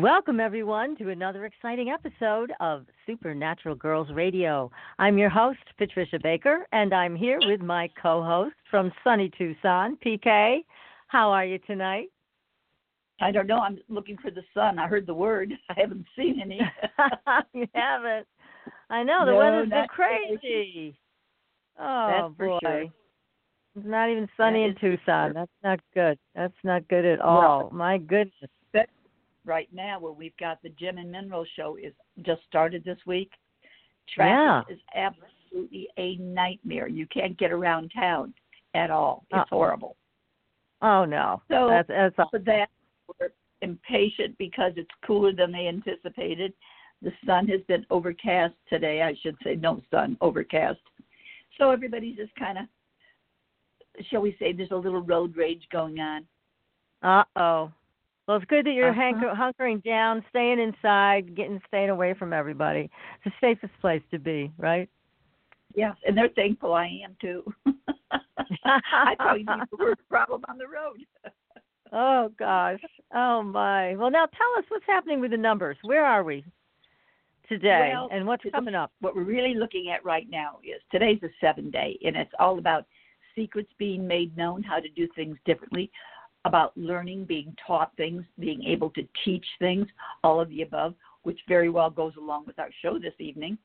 Welcome, everyone, to another exciting episode of Supernatural Girlz Radio. I'm your host, Patricia Baker, and I'm here with my co host from sunny Tucson, PK. How are you tonight? I don't know. I'm looking for the sun. I heard the word. I haven't seen any. you haven't. I know the No, weather's been crazy. Oh That's for boy, sure. it's not even sunny in Tucson. sure. That's not good. That's not good at all. My goodness. Right now, where we've got the Gem and Mineral show is just started this week. Yeah. Traffic is absolutely a nightmare. You can't get around town at all. It's Uh-oh. horrible. Oh no, So- that's that's all. For that, we're impatient because it's cooler than they anticipated. The sun has been overcast today. I should say no sun, overcast. So everybody's just kind of, shall we say, there's a little road rage going on. Uh oh. Well, it's good that you're Uh-huh. hunkering down, staying inside, getting staying away from everybody. It's the safest place to be, right? Yes, and they're thankful I am too. I probably be the worst problem on the road. Oh gosh. Oh my. Well, now tell us what's happening with the numbers. Where are we today, Well, and what's coming up? What we're really looking at right now is today's a seven day, and it's all about secrets being made known, how to do things differently, about learning, being taught things, being able to teach things, all of the above, which very well goes along with our show this evening.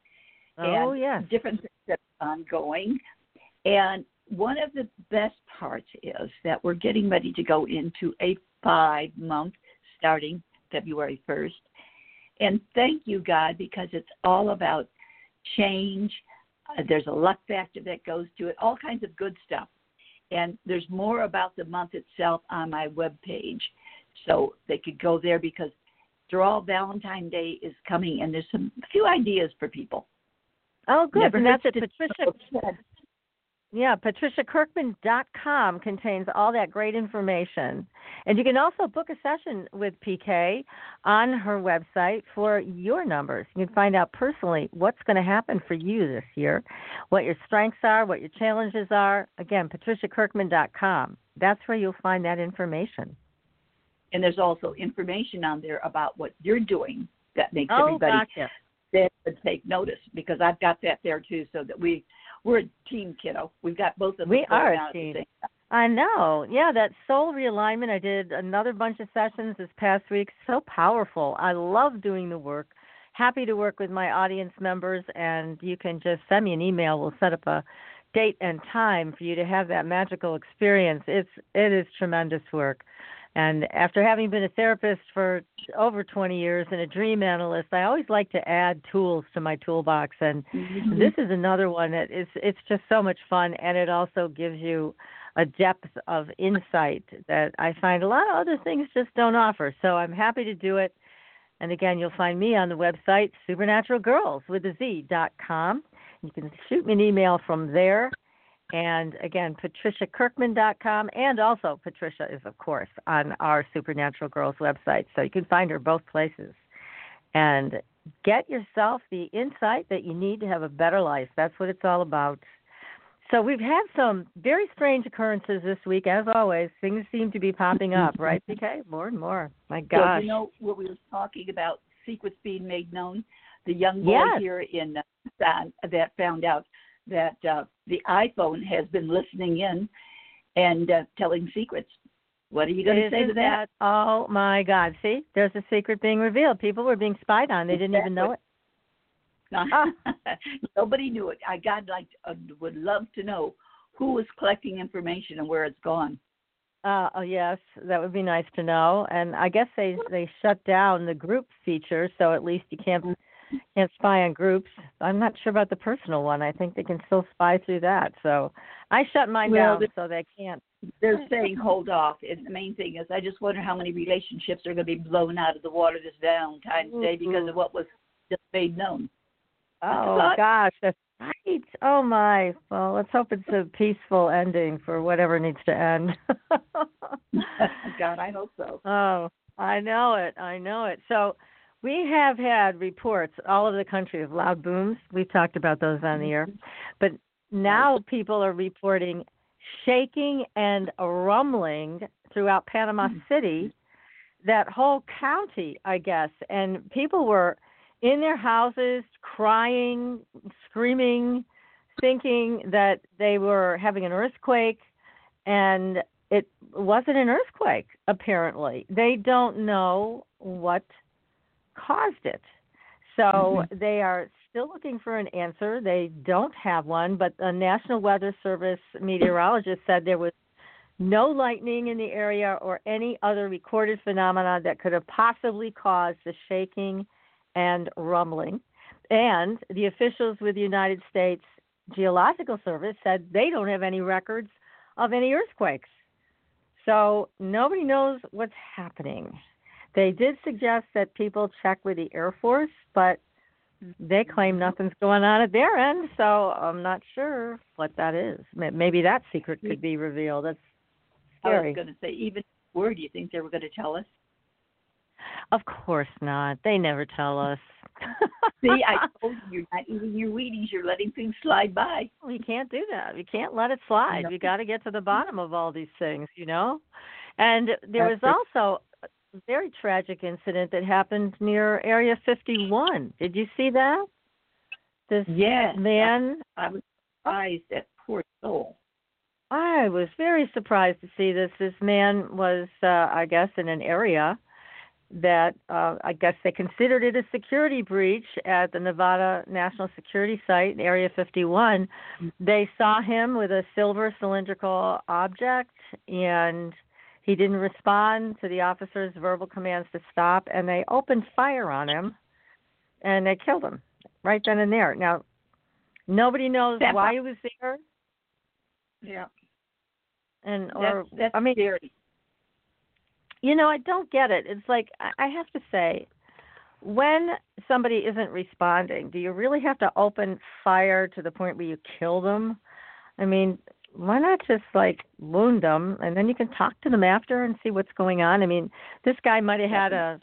Oh and yes. different things that are ongoing. And one of the best parts is that we're getting ready to go into a five month starting February 1st. And thank you, God, because it's all about change. Uh, there's a luck factor that goes to it, all kinds of good stuff. And there's more about the month itself on my webpage. So they could go there because after all, Valentine's Day is coming, and there's some a few ideas for people. Oh good. Never and that's it. Patricia. Yeah, patriciakirkman.com contains all that great information. And you can also book a session with PK on her website for your numbers. You can find out personally what's going to happen for you this year, what your strengths are, what your challenges are. Again, patriciakirkman.com. That's where you'll find that information. And there's also information on there about what you're doing that makes Oh, everybody gotcha. take notice because I've got that there too so that we we're a team kiddo. We've got both of us We are a on at the team. I know. Yeah, that soul realignment. I did another bunch of sessions this past week. So powerful. I love doing the work. Happy to work with my audience members, and you can just send me an email. We'll set up a date and time for you to have that magical experience. It's it is tremendous work. And after having been a therapist for over 20 years and a dream analyst, I always like to add tools to my toolbox and Mm-hmm. this is another one that is it's just so much fun and it also gives you a depth of insight that I find a lot of other things just don't offer. So I'm happy to do it. And again, you'll find me on the website supernaturalgirls with a Z dot com. You can shoot me an email from there. And again, patriciakirkman.com and also Patricia is of course on our Supernatural Girlz website. So you can find her both places. And get yourself the insight that you need to have a better life. That's what it's all about. So we've had some very strange occurrences this week, as always. Things seem to be popping up, right, PK? More and more. My gosh. you know what we were talking about secrets being made known. The young boy Yes. here in uh, Tucson that found out that uh, the iPhone has been listening in and uh, telling secrets. What are you going to say to Isn't that? Oh my God! See, there's a secret being revealed. People were being spied on. They didn't even know it. Nobody knew it. I God like uh, would love to know who was collecting information and where it's gone. Uh, oh yes, that would be nice to know. And I guess they they shut down the group feature, so at least you can't can't spy on groups. I'm not sure about the personal one. I think they can still spy through that. So I shut mine well, down so they can't. They're saying hold off. And the main thing is, I just wonder how many relationships are going to be blown out of the water this Valentine's mm-hmm. Day because of what was just made known. Oh gosh, that's right. Oh my. Well, let's hope it's a peaceful ending for whatever needs to end. God, I hope so. Oh, I know it. I know it. So we have had reports all over the country of loud booms. We've talked about those on the air. But now people are reporting shaking and rumbling throughout Panama hmm. City, that whole county, I guess. And people were in their houses crying, screaming, thinking that they were having an earthquake. And it wasn't an earthquake, apparently. They don't know what caused it. So mm-hmm. they are still looking for an answer. They don't have one, but the National Weather Service meteorologist said there was no lightning in the area or any other recorded phenomena that could have possibly caused the shaking and rumbling. And the officials with the United States Geological Service said they don't have any records of any earthquakes. So nobody knows what's happening. They did suggest that people check with the Air Force, but they claim nothing's going on at their end, so I'm not sure what that is. Maybe that secret could be revealed. That's scary. I was going to say, even where do you think they were going to tell us? Of course not. They never tell us. See, I told you, you're not eating your Wheaties. You're letting things slide by. Well, you can't do that. You can't let it slide. No. You got to get to the mm-hmm. bottom of all these things, you know. And there was also very tragic incident that happened near Area 51. Did you see that? This yes, man. I was surprised. That poor soul. I was very surprised to see this. This man was, uh, I guess, in an area that uh, I guess they considered it a security breach at the Nevada National Security Site, in Area 51. Mm-hmm. They saw him with a silver cylindrical object and he didn't respond to the officer's verbal commands to stop, and they opened fire on him, and they killed him right then and there. Now, nobody knows that why he was there. Yeah. And or that's, that's I mean, scary. you know, I don't get it. It's like I have to say, when somebody isn't responding, do you really have to open fire to the point where you kill them? I mean, why not just like wound them and then you can talk to them after and see what's going on? I mean, this guy might have had a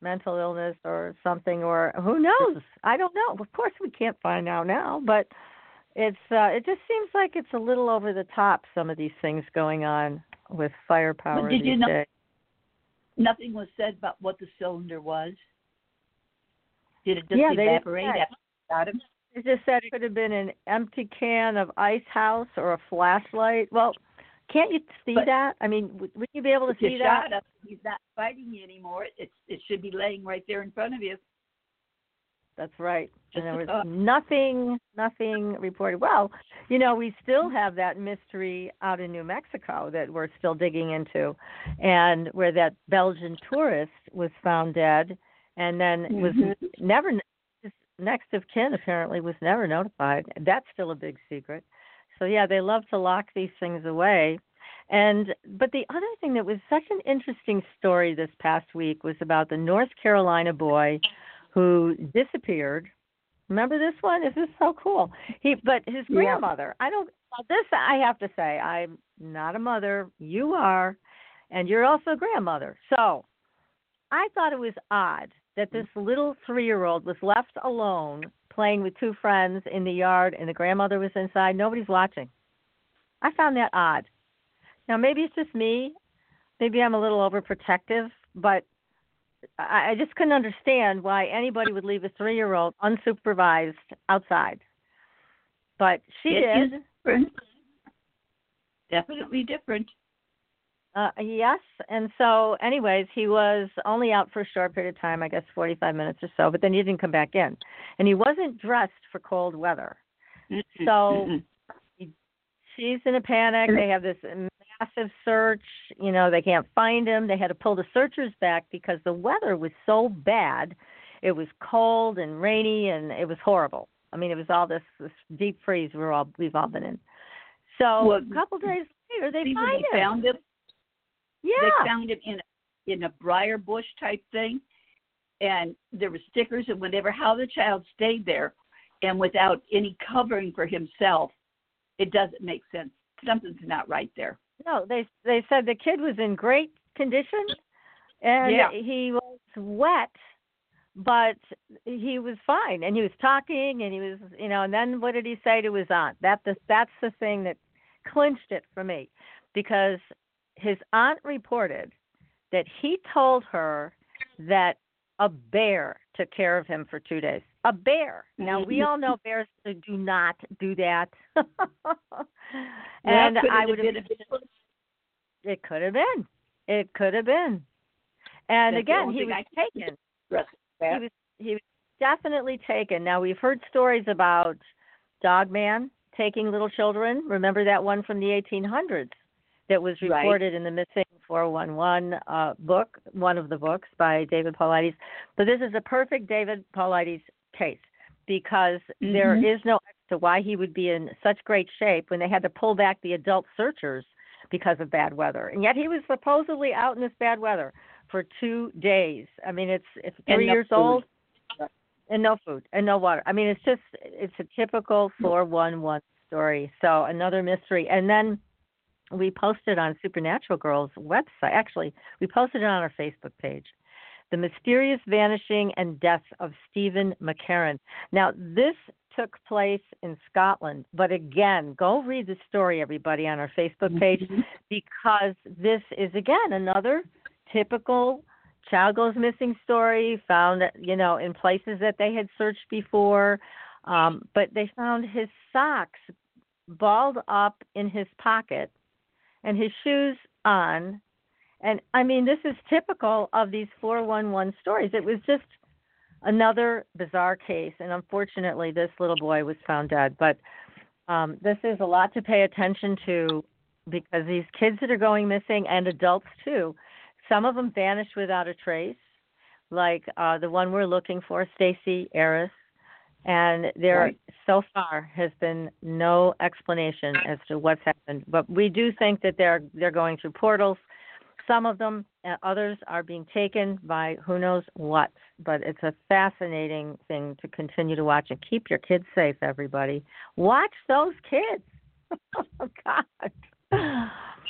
mental illness or something or who knows? I don't know. Of course we can't find out now, but it's uh it just seems like it's a little over the top some of these things going on with firepower but did these you know, days. Nothing was said about what the cylinder was. Did it just yeah, evaporate after him? It just said it could have been an empty can of ice house or a flashlight. Well, can't you see but that? I mean, would you be able to see that? He's not fighting you anymore. It's it should be laying right there in front of you. That's right. And there was nothing, nothing reported. Well, you know, we still have that mystery out in New Mexico that we're still digging into, and where that Belgian tourist was found dead, and then was mm-hmm. never next of kin apparently was never notified. That's still a big secret. So yeah, they love to lock these things away. And but the other thing that was such an interesting story this past week was about the North Carolina boy who disappeared. Remember this one? This is so cool. He but his grandmother. I don't this I have to say, I'm not a mother. You are, and you're also a grandmother. So I thought it was odd that hmm. this little three year old was left alone playing with two friends in the yard and the grandmother was inside. Nobody's watching. I found that odd. Now, maybe it's just me. Maybe I'm a little overprotective, but I, I just couldn't understand why anybody would leave a three year old unsupervised outside. But she it did. Different. Definitely different. Uh, yes, and so, anyways, he was only out for a short period of time, I guess 45 minutes or so, but then he didn't come back in, and he wasn't dressed for cold weather. So he, she's in a panic. They have this massive search. You know, they can't find him. They had to pull the searchers back because the weather was so bad. It was cold and rainy, and it was horrible. I mean, it was all this, this deep freeze we're all we've all been in. So Well, a couple days later, they find him. found him. Yeah. They found him in a, in a briar bush type thing, and there were stickers and whatever. How the child stayed there, and without any covering for himself, it doesn't make sense. Something's not right there. No, they they said the kid was in great condition, and Yeah. he was wet, but he was fine, and he was talking, and he was, you know. And then what did he say to his aunt? That the, that's the thing that clinched it for me, because his aunt reported that he told her that a bear took care of him for two days. A bear. Now we all know bears do not do that. And it I would have Bigfoot? it could have been. It could have been. And That's again, he was I taken. He was he was definitely taken. Now we've heard stories about Dog Man taking little children. Remember that one from the 1800s that was Right. reported in the Missing 411 uh, book, one of the books by David Paulides. But this is a perfect David Paulides case because there Mhm. is no as to why he would be in such great shape when they had to pull back the adult searchers because of bad weather. And yet he was supposedly out in this bad weather for two days. I mean, it's it's three no years food. old and no food and no water. I mean, it's just it's a typical four one one story. So another mystery. And then we posted on Supernatural Girlz website. Actually, we posted it on our Facebook page. The mysterious vanishing and death of Stephen McCarran. Now, this took place in Scotland, but again, go read the story, everybody, on our Facebook page Mhm. because this is again another typical child goes missing story found you know in places that they had searched before um but they found his socks balled up in his pocket and his shoes on. And i mean this is typical of these 411 stories. It was just another bizarre case and unfortunately this little boy was found dead. But um this is a lot to pay attention to because these kids that are going missing and adults too some of them vanish without a trace like uh the one we're looking for stacy Arras. And there Right. so far has been no explanation as to what's happened but we do think that they're they're going through portals some of them uh, others are being taken by who knows what but it's a fascinating thing to continue to watch and keep your kids safe everybody watch those kids oh god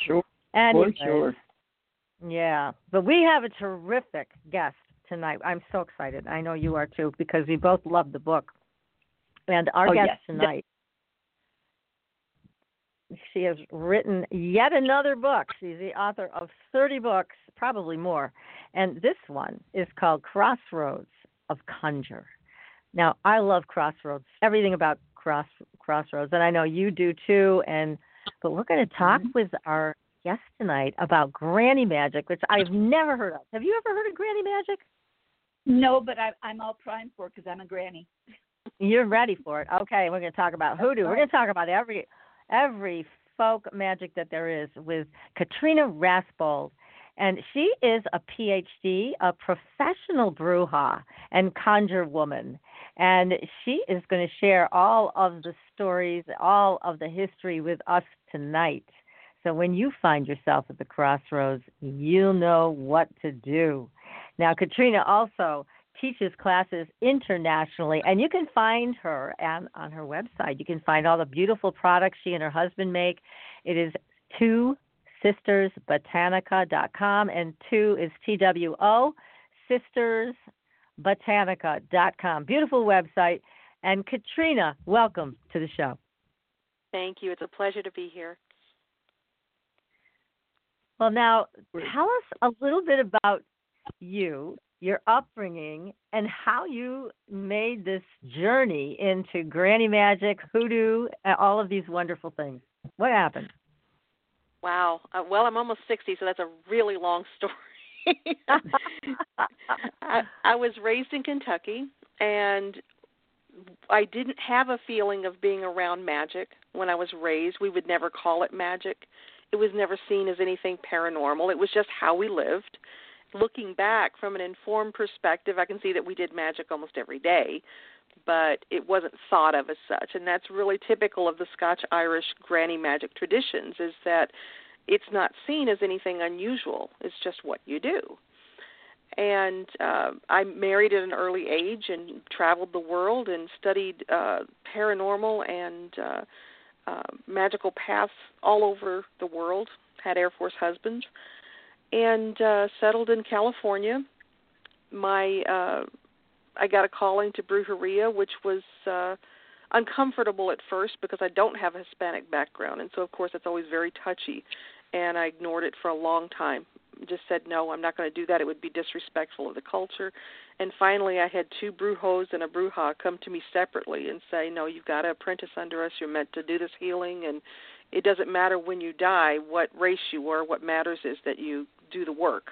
Sure, anyway, for sure. yeah, but we have a terrific guest tonight. I'm so excited. I know you are too because we both love the book. And our Oh, guest yes. tonight, she has written yet another book. She's the author of 30 books, probably more. And this one is called Crossroads of Conjure. Now, I love Crossroads, everything about Cross Crossroads, and I know you do too. And but we're going to talk Mhm. with our guest tonight about granny magic, which I've never heard of. Have you ever heard of granny magic? No, but I, I'm all primed for it because I'm a granny. You're ready for it. Okay, we're going to talk about hoodoo. We're going to talk about every every folk magic that there is with Katrina Rasbold. And she is a PhD, a professional bruja and conjure woman. And she is going to share all of the stories, all of the history with us tonight. So when you find yourself at the crossroads, you'll know what to do. Now, Katrina also teaches classes internationally, and you can find her on, on her website. You can find all the beautiful products she and her husband make. It is two sistersbotanica.com, and two is T W O, sistersbotanica.com. Beautiful website. And Katrina, welcome to the show. Thank you. It's a pleasure to be here. Well, now tell us a little bit about you, your upbringing, and how you made this journey into granny magic, hoodoo, all of these wonderful things. What happened? Wow. Uh, well, I'm almost 60, so that's a really long story. I, I was raised in Kentucky, and I didn't have a feeling of being around magic when I was raised. We would never call it magic. It was never seen as anything paranormal. It was just how we lived. Looking back from an informed perspective, I can see that we did magic almost every day, but it wasn't thought of as such. And that's really typical of the Scotch Irish granny magic traditions is that it's not seen as anything unusual. It's just what you do and uh, I married at an early age and traveled the world and studied uh, paranormal and uh, uh, magical paths all over the world. Had Air Force husbands and uh, settled in California. My uh, I got a calling to Brujeria, which was uh, uncomfortable at first because I don't have a Hispanic background, and so of course it's always very touchy, and I ignored it for a long time just said no, I'm not going to do that. It would be disrespectful of the culture. And finally, I had two brujos and a bruja come to me separately and say, no, you've got to apprentice under us. You're meant to do this healing, and it doesn't matter when you die what race you are. What matters is that you do the work.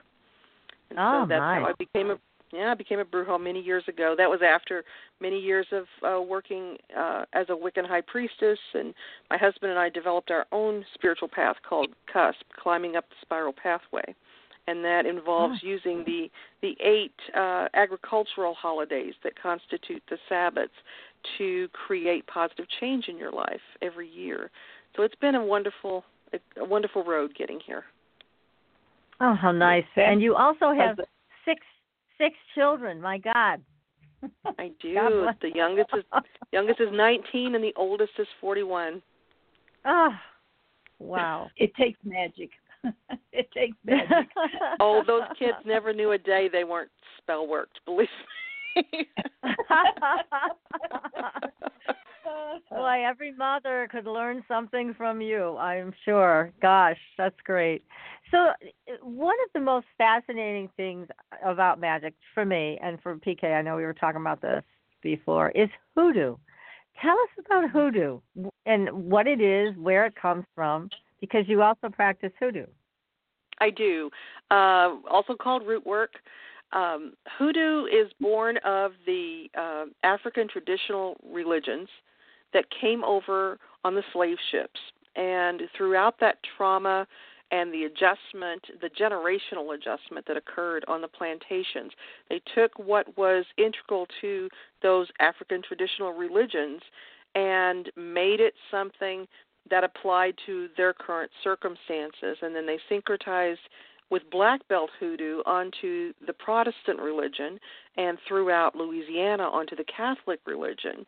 And oh, so that's my. how I became a yeah, I became a brujo many years ago. That was after many years of uh, working uh, as a Wiccan high priestess, and my husband and I developed our own spiritual path called Cusp, climbing up the spiral pathway and that involves oh. using the the eight uh, agricultural holidays that constitute the Sabbats to create positive change in your life every year. So it's been a wonderful a wonderful road getting here. Oh, how nice! And you also have six six children. My God. I do. The youngest is youngest is 19 and the oldest is 41. Oh, wow. It takes magic. it takes magic. oh, those kids never knew a day they weren't spell worked. Believe me. Boy, every mother could learn something from you, I'm sure. Gosh, that's great. So, one of the most fascinating things about magic for me and for PK, I know we were talking about this before, is hoodoo. Tell us about hoodoo and what it is, where it comes from, because you also practice hoodoo. I do. Uh, also called root work. Um, hoodoo is born of the uh, African traditional religions that came over on the slave ships. And throughout that trauma and the adjustment, the generational adjustment that occurred on the plantations, they took what was integral to those African traditional religions and made it something that applied to their current circumstances, and then they syncretized with black belt hoodoo onto the Protestant religion and throughout Louisiana onto the Catholic religion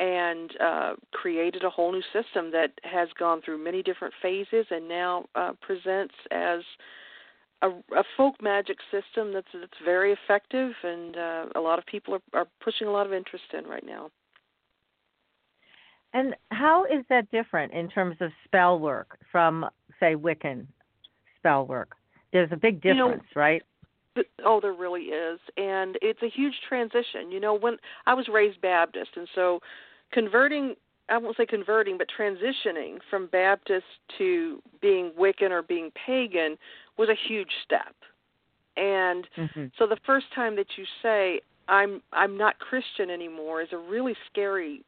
and uh, created a whole new system that has gone through many different phases and now uh, presents as a, a folk magic system that's that's very effective and uh, a lot of people are, are pushing a lot of interest in right now. And how is that different in terms of spell work from, say, Wiccan spell work? There's a big difference, you know, right? Oh, there really is, and it's a huge transition. You know, when I was raised Baptist, and so converting I won't say converting, but transitioning from Baptist to being Wiccan or being pagan was a huge step. And mm-hmm. so the first time that you say I'm I'm not Christian anymore is a really scary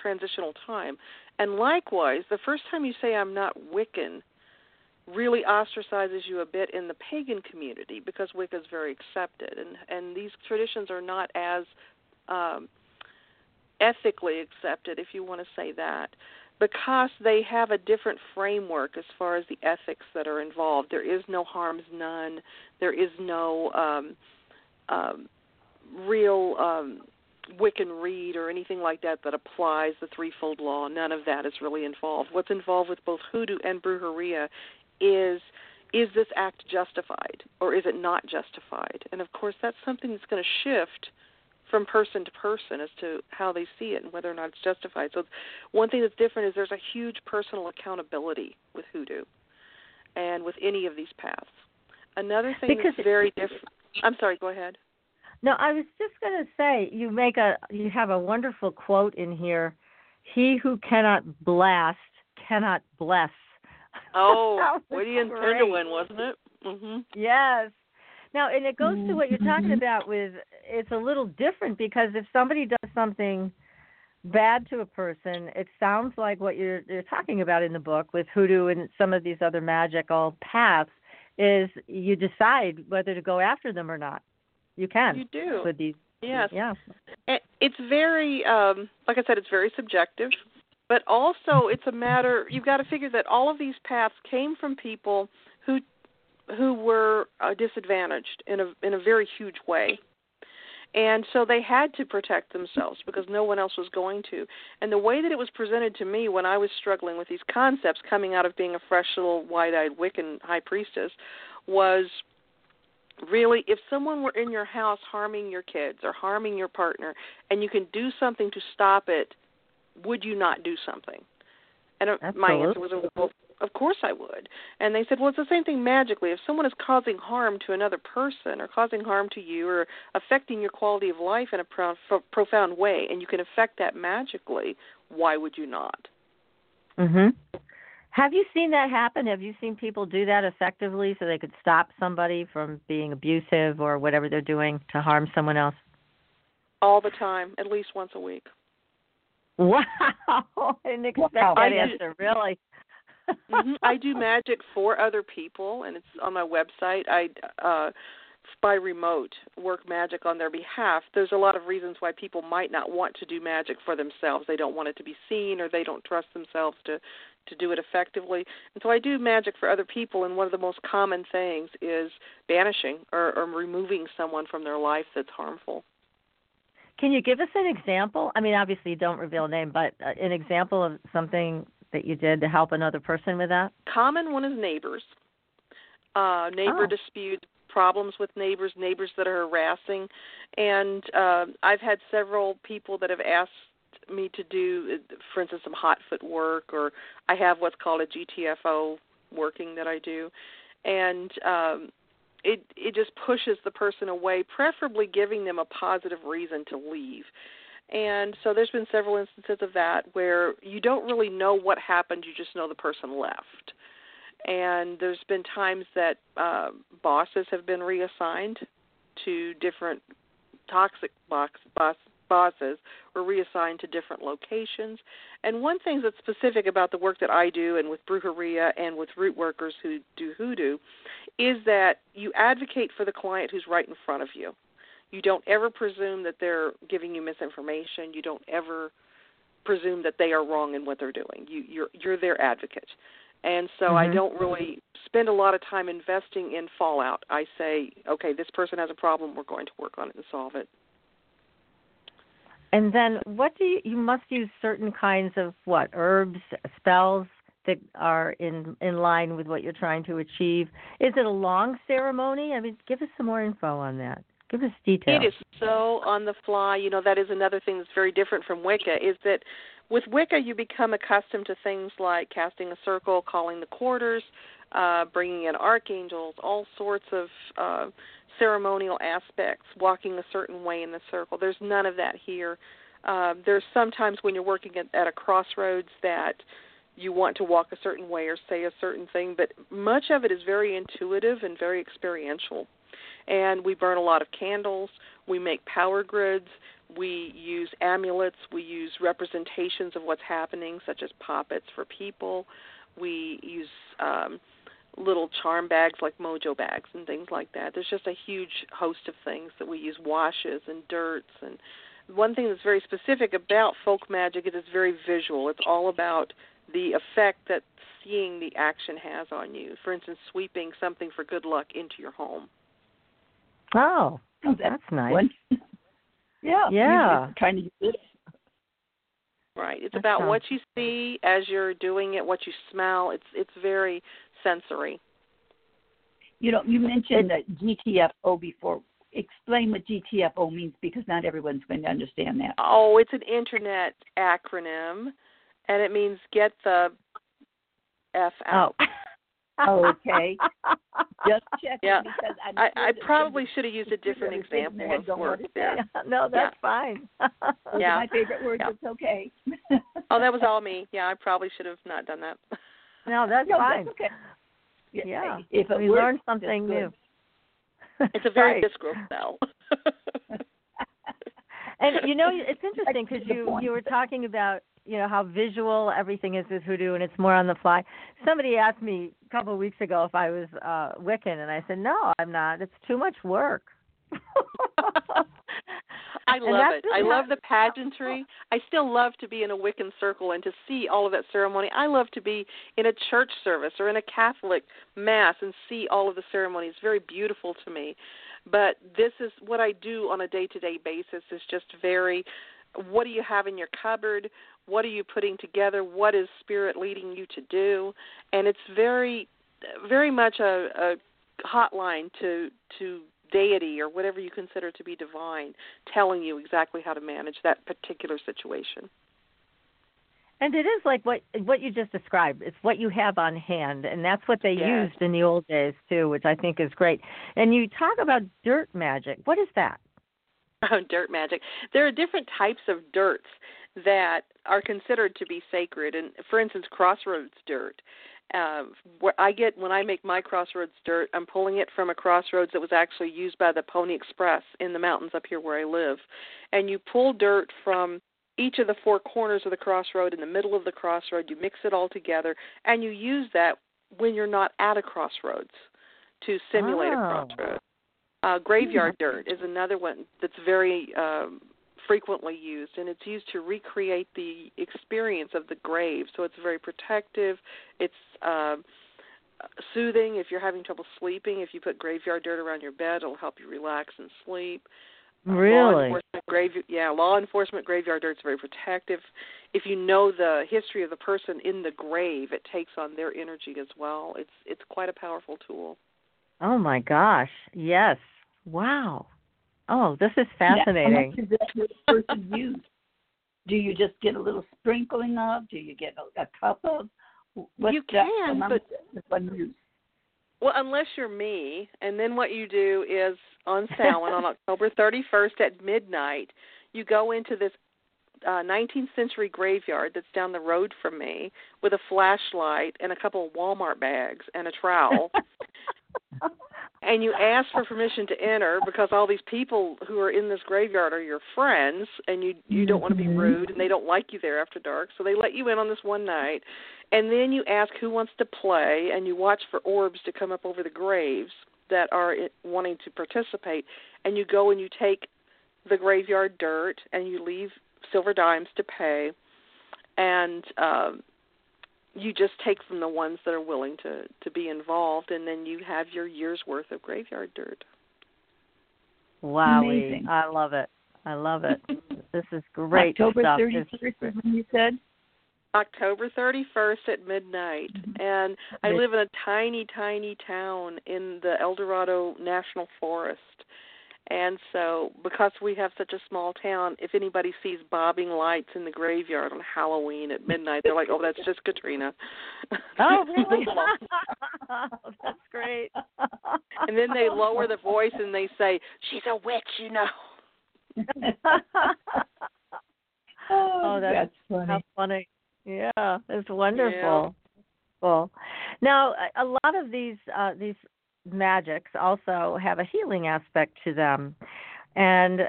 transitional time. And likewise, the first time you say I'm not Wiccan really ostracizes you a bit in the pagan community because Wicca is very accepted, and and these traditions are not as um, ethically accepted, if you want to say that, because they have a different framework as far as the ethics that are involved. There is no harms none. There is no um, um, real um, Wiccan Rede or anything like that that applies the threefold law. None of that is really involved. What's involved with both hoodoo and brujeria is is this act justified or is it not justified? And of course, that's something that's going to shift from person to person as to how they see it and whether or not it's justified. So, one thing that's different is there's a huge personal accountability with hoodoo and with any of these paths. Another thing because that's very different. I'm sorry. Go ahead. No, I was just going to say you make a you have a wonderful quote in here. He who cannot blast cannot bless. Oh, That what do you was intend to great. win, wasn't it? Mhm. Yes. Now, and it goes to what you're talking about with it's a little different because if somebody does something bad to a person, it sounds like what you're you're talking about in the book with hoodoo and some of these other magical paths is you decide whether to go after them or not. You can You do. with these. Yes. Yeah. It's very, um, like I said, it's very subjective, but also it's a matter. You've got to figure that all of these paths came from people who who were uh, disadvantaged in a in a very huge way, and so they had to protect themselves because no one else was going to. And the way that it was presented to me when I was struggling with these concepts coming out of being a fresh little wide-eyed Wiccan high priestess was really if someone were in your house harming your kids or harming your partner and you can do something to stop it would you not do something and uh, my answer was well of course i would and they said well it's the same thing magically if someone is causing harm to another person or causing harm to you or affecting your quality of life in a pro- profound way and you can affect that magically why would you not Mhm. Have you seen that happen? Have you seen people do that effectively so they could stop somebody from being abusive or whatever they're doing to harm someone else? all the time at least once a week Wow. I didn't expect Wow. that I do- answer, really. hmm I do magic for other people, and it's on my website. I uh, by remote work magic on their behalf. There's a lot of reasons why people might not want to do magic for themselves. They don't want it to be seen, or they don't trust themselves to to do it effectively. And so I do magic for other people, and one of the most common things is banishing or, or removing someone from their life that's harmful. Can you give us an example? I mean, obviously, you don't reveal a name, but uh, an example of something that you did to help another person with that? common one is neighbors. Uh, neighbor Oh. disputes, problems with neighbors, neighbors that are harassing, and uh, I've had several people that have asked me to do, for instance, some hot foot work, or I have what's called a GTFO working that I do, and um, it it just pushes the person away, preferably giving them a positive reason to leave. And so there's been several instances of that where you don't really know what happened, you just know the person left. And there's been times that uh, bosses have been reassigned to different toxic box, boss, bosses were reassigned to different locations. And one thing that's specific about the work that I do and with Brujeria and with root workers who do hoodoo is that you advocate for the client who's right in front of you. You don't ever presume that they're giving you misinformation. You don't ever presume that they are wrong in what they're doing. You, you're you're their advocate, and so I Mhm. don't really spend a lot of time investing in fallout. I say, okay, this person has a problem. We're going to work on it and solve it. And then, what do you? You must use certain kinds of what herbs, spells that are in in line with what you're trying to achieve. Is it a long ceremony? I mean, give us some more info on that. Give us details. It is so on the fly. You know, that is another thing that's very different from Wicca is that with Wicca you become accustomed to things like casting a circle, calling the quarters, uh, bringing in archangels, all sorts of uh, ceremonial aspects, walking a certain way in the circle. There's none of that here. Uh, there's sometimes when you're working at, at a crossroads that you want to walk a certain way or say a certain thing, but much of it is very intuitive and very experiential and we burn a lot of candles. We make power grids. We use amulets. We use representations of what's happening, such as poppets for people. We use um, little charm bags like mojo bags and things like that. There's just a huge host of things that we use washes and dirts and one thing that's very specific about folk magic is it's very visual. It's all about the effect that seeing the action has on you. For instance, sweeping something for good luck into your home. oh, Oh, that's nice. One. yeah. Yeah. usually Trying to use it. Right. It's That about sounds- what you see as you're doing it, what you smell. It's it's very sensory. You know, you mentioned that GTFO before. Explain what GTFO means because not everyone's going to understand that. Oh, it's an internet acronym, and it means get the f out. Oh. out. Okay. Just checking Yeah. because I'm I, sure I probably should have used a different example of don't know work what to there. no, that's fine. Those Yeah. my favorite words. Yeah. It's okay. Oh, that was all me. Yeah, I probably should have not done that. No, that's no, fine. That's okay. Yeah. If we learned something new. It's a very Right. visceral spell. And you know, it's interesting because you you were talking about you know how visual everything is with hoodoo and it's more on the fly. Somebody asked me a couple of weeks ago if I was uh Wiccan, and I said no, I'm not. It's too much work. I love it. I love the pageantry. I still love to be in a Wiccan circle and to see all of that ceremony. I love to be in a church service or in a Catholic mass and see all of the ceremony. It's very beautiful to me. But this is what I do on a day-to-day basis is just very what do you have in your cupboard? What are you putting together? What is spirit leading you to do? And it's very very much a, a hotline to to deity or whatever you consider to be divine telling you exactly how to manage that particular situation. And it is like what what you just described. It's what you have on hand, and that's what they used in the old days too, which I think is great. And you talk about dirt magic. What is that? Oh, dirt magic. There are different types of dirts that are considered to be sacred, and for instance, crossroads dirt. Uh, where I get when I make my crossroads dirt, I'm pulling it from a crossroads that was actually used by the Pony Express in the mountains up here where I live. And you pull dirt from each of the four corners of the crossroad in the middle of the crossroad. You mix it all together, and you use that when you're not at a crossroads to simulate Oh. a crossroad. Uh, graveyard dirt is another one that's very um, frequently used, and it's used to recreate the experience of the grave. So it's very protective. It's um, soothing if you're having trouble sleeping. If you put graveyard dirt around your bed, it'll help you relax and sleep. Uh, Law Really? enforcement grave, yeah, law enforcement graveyard dirt is very protective. If you know the history of the person in the grave, it takes on their energy as well. It's it's quite a powerful tool. Oh my gosh! Yes. Wow. Oh, this is Now, fascinating. How much does that? Do you just get a little sprinkling of? Do you get a, a cup of? What's You can, amount but- one use? Well, unless you're me, and then what you do is on Samhain on October 31st at midnight, you go into this uh, 19th century graveyard that's down the road from me with a flashlight and a couple of Walmart bags and a trowel. and you ask for permission to enter because all these people who are in this graveyard are your friends and you you don't want to be Mhm. rude and they don't like you there after dark so they let you in on this one night and then you ask who wants to play and you watch for orbs to come up over the graves that are wanting to participate and you go and you take the graveyard dirt and you leave silver dimes to pay and um you just take from the ones that are willing to to be involved and then you have your year's worth of graveyard dirt Wow, I love it. I love it. this is great October stuff. thirty is when you said. October 31st at midnight mm-hmm. and I live in a tiny tiny town in the Eldorado National Forest. And so because we have such a small town, if anybody sees bobbing lights in the graveyard on Halloween at midnight, they're like, "Oh, that's just Katrina." Oh, really? That's great. and then they lower the voice and they say, "She's a witch, you know." Oh, that's- funny. How funny. Yeah, it's wonderful. Cool. Now, a a lot of these uh, these magics also have a healing aspect to them. And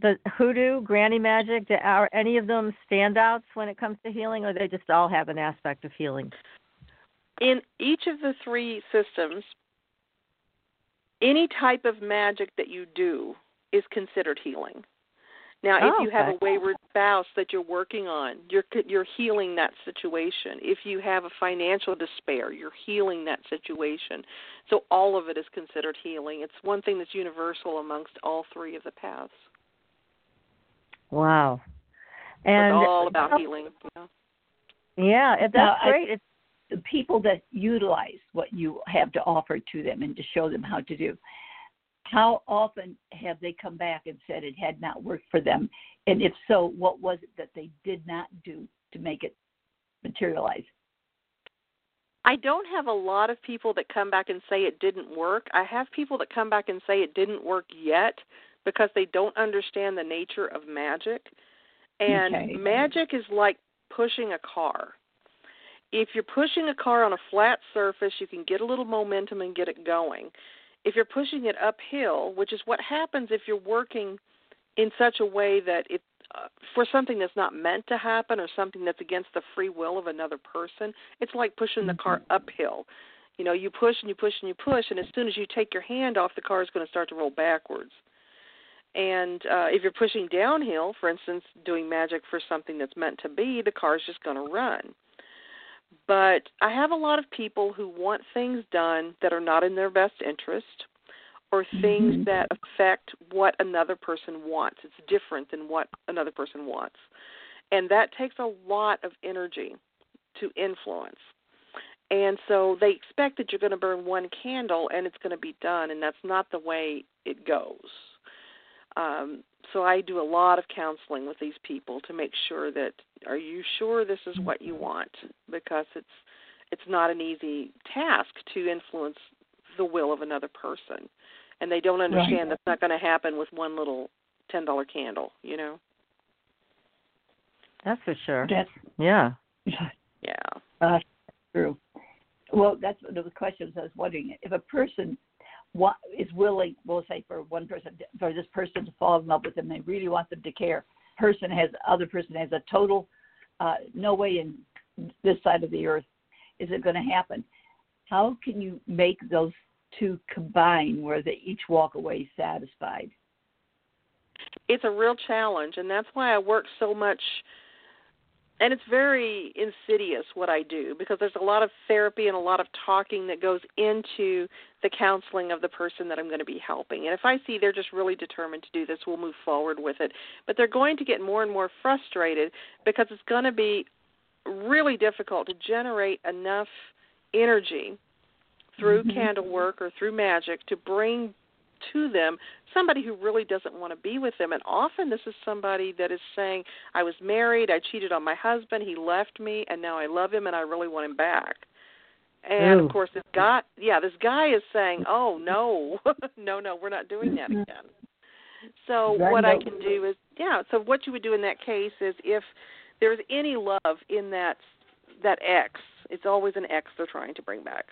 the hoodoo, granny magic, are any of them standouts when it comes to healing, or they just all have an aspect of healing? in each of the three systems, any type of magic that you do is considered healing. Now, Oh, if you have a wayward spouse that you're working on, you're you're healing that situation. If you have a financial despair, you're healing that situation. So all of it is considered healing. It's one thing that's universal amongst all three of the paths. Wow. And it's all about healing. Yeah. yeah, it- that's Now, I- great. It's the people that utilize what you have to offer to them and to show them how to do how often have they come back and said it had not worked for them and if so what was it that they did not do to make it materialize I don't have a lot of people that come back and say it didn't work. I have people that come back and say it didn't work yet because they don't understand the nature of magic. And Okay. magic is like pushing a car. if you're pushing a car on a flat surface, you can get a little momentum and get it going. If you're pushing it uphill, which is what happens if you're working in such a way that it uh, for something that's not meant to happen or something that's against the free will of another person, it's like pushing the car Mm-hmm. uphill. You know, you push and you push and you push, and as soon as you take your hand off, the car is going to start to roll backwards. And uh, if you're pushing downhill, for instance, doing magic for something that's meant to be, the car is just going to run. But I have a lot of people who want things done that are not in their best interest or things Mhm. that affect what another person wants. It's different than what another person wants. And that takes a lot of energy to influence. And so they expect that you're going to burn one candle and it's going to be done, and that's not the way it goes. Um, so I do a lot of counseling with these people to make sure that are you sure this is what you want because it's it's not an easy task to influence the will of another person, and they don't understand that's not going to happen with one little ten dollar candle. You know? That's for sure. That's Yeah. Yeah. uh, true. Well, that's one of the questions I was wondering. If a person wa- is willing, we'll say for one person, for this person to fall in love with them, they really want them to care. Person has other person has a total uh, no way in this side of the earth is it going to happen. How can you make those two combine where they each walk away satisfied? it's a real challenge and that's why I work so much and it's very insidious what I do because there's a lot of therapy and a lot of talking that goes into the counseling of the person that I'm going to be helping. And if I see they're just really determined to do this, we'll move forward with it. But they're going to get more and more frustrated because it's going to be really difficult to generate enough energy through Mhm. candle work or through magic to bring to them somebody who really doesn't want to be with them. And often this is somebody that is saying i was married i cheated on my husband he left me and now i love him and i really want him back. And Ooh. of course this guy yeah this guy is saying oh no no no we're not doing that again. So what i can do is yeah so what you would do in that case is if there's any love in that that x it's always an x they're trying to bring back.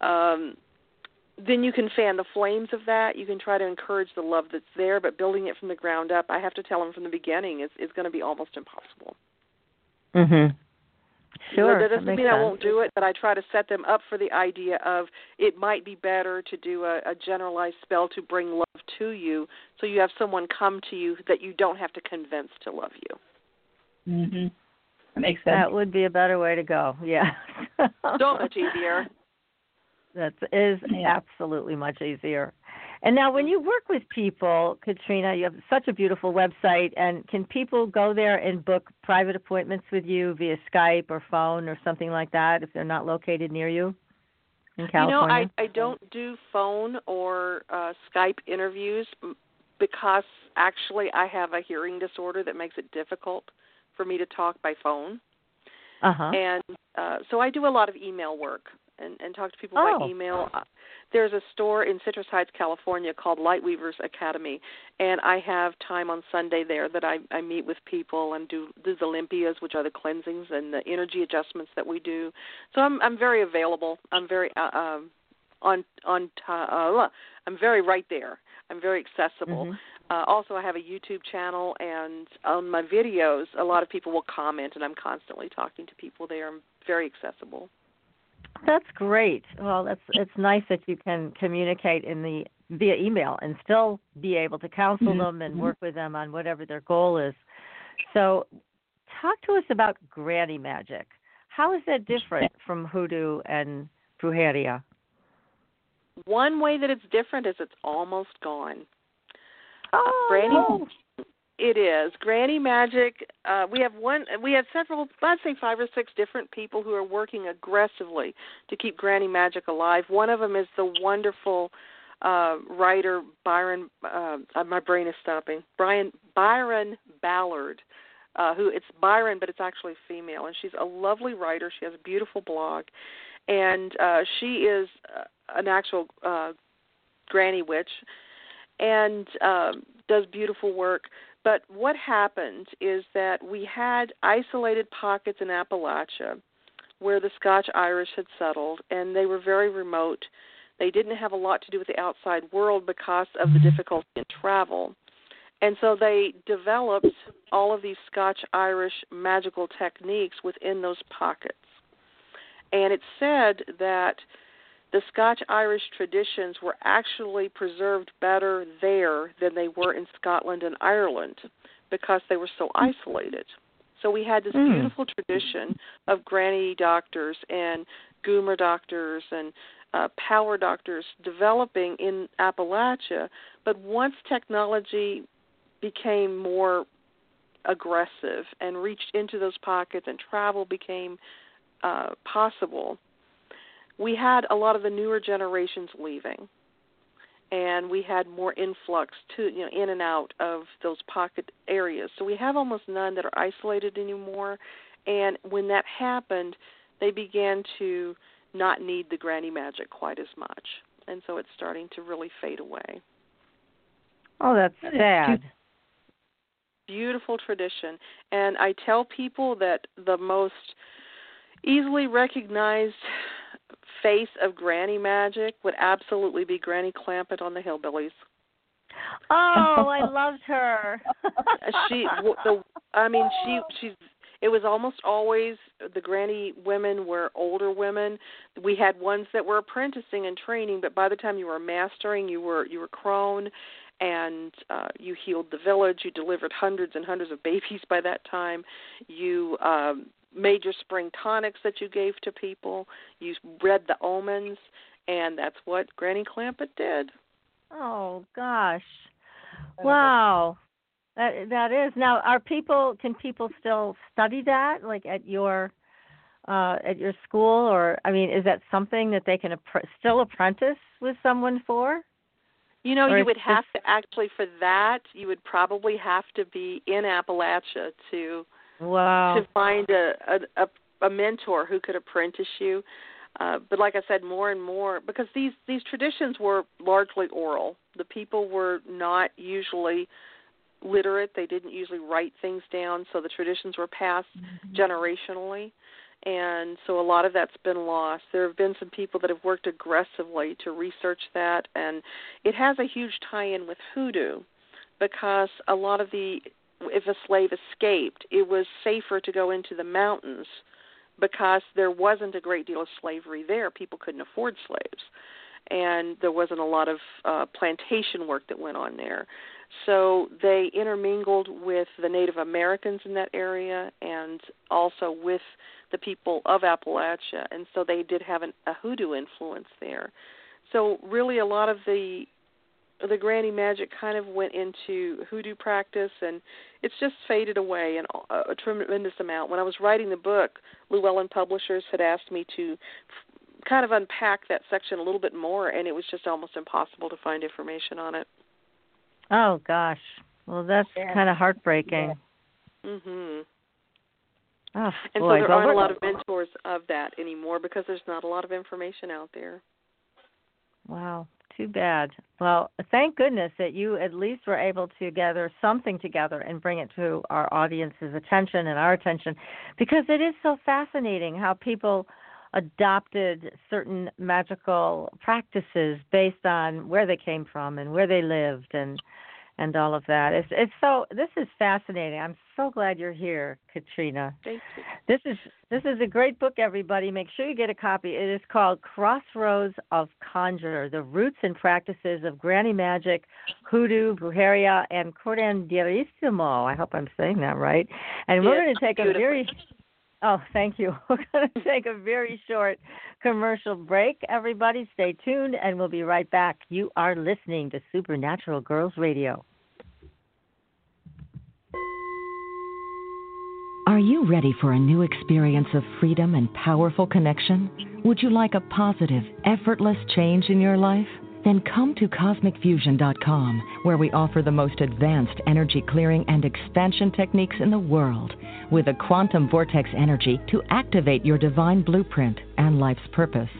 Um then you can fan the flames of that. You can try to encourage the love that's there, but building it from the ground up, I have to tell them from the beginning, is is going to be almost impossible. Mhm. Sure. that doesn't makes mean I won't do it, but I try to set them up for the idea of it might be better to do a, a generalized spell to bring love to you, so you have someone come to you that you don't have to convince to love you. Mm-hmm. That makes sense. That would be a better way to go. Yeah. So much easier. That is absolutely much easier. And now, when you work with people, Katrina, you have such a beautiful website. And can people go there and book private appointments with you via Skype or phone or something like that if they're not located near you in California? You know, I I don't do phone or uh Skype interviews because actually I have a hearing disorder that makes it difficult for me to talk by phone. uh huh. And uh so I do a lot of email work and and talk to people by Oh. email. Uh, There's a store in Citrus Heights, California called Lightweavers Academy, and I have time on Sunday there that I I meet with people and do do the limpias, which are the cleansings and the energy adjustments that we do. So I'm I'm very available. I'm very uh, um on on ti uh, I'm very right there. I'm very accessible. Mhm. Uh, also, I have a YouTube channel, and on my videos, a lot of people will comment, and I'm constantly talking to people there. I'm very accessible. That's great. Well, that's it's nice that you can communicate in the via email and still be able to counsel Mhm. them and work with them on whatever their goal is. So, talk to us about granny magic. How is that different from hoodoo and brujeria? One way that it's different is it's almost gone. Oh, Granny- no. It is Granny Magic. Uh, we have one. We have several. I'd say five or six different people who are working aggressively to keep Granny Magic alive. One of them is the wonderful uh, writer Byron. Uh, my brain is stopping. Brian Byron Ballard. Uh, who it's Byron, but it's actually female, and she's a lovely writer. She has a beautiful blog, and uh, she is uh, an actual uh, granny witch, and um, does beautiful work. But what happened is that we had isolated pockets in Appalachia where the Scotch Irish had settled, and they were very remote. They didn't have a lot to do with the outside world because of the mm-hmm. difficulty in travel. And so they developed all of these Scotch Irish magical techniques within those pockets. And it's said that the Scotch Irish traditions were actually preserved better there than they were in Scotland and Ireland because they were so isolated. So we had this Mm. beautiful tradition of granny doctors and goomer doctors and uh, power doctors developing in Appalachia. But once technology became more aggressive and reached into those pockets and travel became uh, possible, we had a lot of the newer generations leaving and we had more influx to you know in and out of those pocket areas. So we have almost none that are isolated anymore. And when that happened they began to not need the granny magic quite as much. And so it's starting to really fade away. Oh, that's That is sad. beautiful tradition. And i tell people that the most easily recognized face of granny magic would absolutely be granny clampett on the hillbillies. Oh, I loved her. she the i mean she she's it was almost always the granny women were older women. We had ones that were apprenticing and training but by the time you were mastering you were you were crone and uh you healed the village. You delivered hundreds and hundreds of babies by that time. You um made your spring tonics that you gave to people you read the omens and that's what granny clampett did Oh gosh. Wow. That that is. Now are people can people still study that like at your uh at your school or I mean is that something that they can still apprentice with someone for? You know, Or you would have to actually for that. You would probably have to be in Appalachia to Wow. to find a, a a a mentor who could apprentice you. Uh, but like I said, more and more because these these traditions were largely oral. The people were not usually literate. They didn't usually write things down, so the traditions were passed generationally. And so a lot of that's been lost. There have been some people that have worked aggressively to research that, and it has a huge tie in with hoodoo because a lot of the, if a slave escaped, it was safer to go into the mountains because there wasn't a great deal of slavery there. People couldn't afford slaves. And there wasn't a lot of uh, plantation work that went on there. So they intermingled with the Native Americans in that area and also with the people of Appalachia. And so they did have an, a hoodoo influence there. So really, a lot of the the granny magic kind of went into hoodoo practice and it's just faded away in a, a tremendous amount. When I was writing the book, Llewellyn Publishers had asked me to f- kind of unpack that section a little bit more, and it was just almost impossible to find information on it. Oh gosh. Well, that's Yeah. kind of heartbreaking. Mhm. Oh And boy. so there aren't a lot of mentors of that anymore because there's not a lot of information out there. Wow, too bad. Well, thank goodness that you at least were able to gather something together and bring it to our audience's attention and our attention because it is so fascinating how people adopted certain magical practices based on where they came from and where they lived and and all of that. It's it's so this is fascinating. I'm so glad you're here, Katrina. Thank you. This is this is a great book, everybody. Make sure you get a copy. It is called Crossroads of Conjure: The Roots and Practices of Granny Magic, Hoodoo, Brujeria, and Curanderismo. I hope I'm saying that right. And we're Yes, going to take a very Oh, thank you. We're going to take a very short commercial break. Everybody, stay tuned, and we'll be right back. You are listening to Supernatural Girlz Radio. You ready for a new experience of freedom and powerful connection? Would you like a positive, effortless change in your life? Then come to CosmicFusion.com, where we offer the most advanced energy clearing and expansion techniques in the world, with a quantum vortex energy to activate your divine blueprint and life's purpose.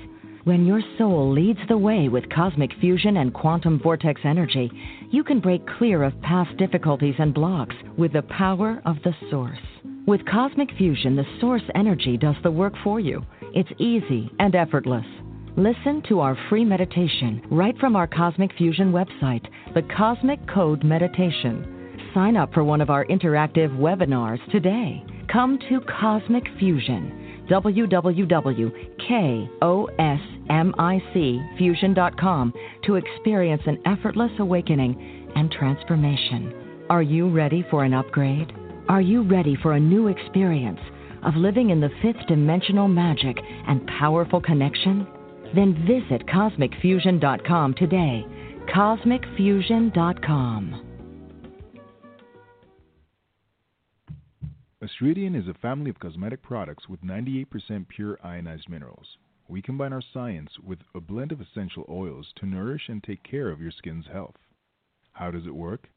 When your soul leads the way with cosmic fusion and quantum vortex energy, you can break clear of past difficulties and blocks with the power of the source. With Cosmic Fusion, the source energy does the work for you. It's easy and effortless. Listen to our free meditation right from our Cosmic Fusion website, the Cosmic Code Meditation. Sign up for one of our interactive webinars today. Come to Cosmic Fusion, www.cosmicfusion.com to experience an effortless awakening and transformation. Are you ready for an upgrade? Are you ready for a new experience of living in the fifth dimensional magic and powerful connection? Then visit CosmicFusion.com today. CosmicFusion.com. Astridian is a family of cosmetic products with 98% pure ionized minerals. We combine our science with a blend of essential oils to nourish and take care of your skin's health. How does it work?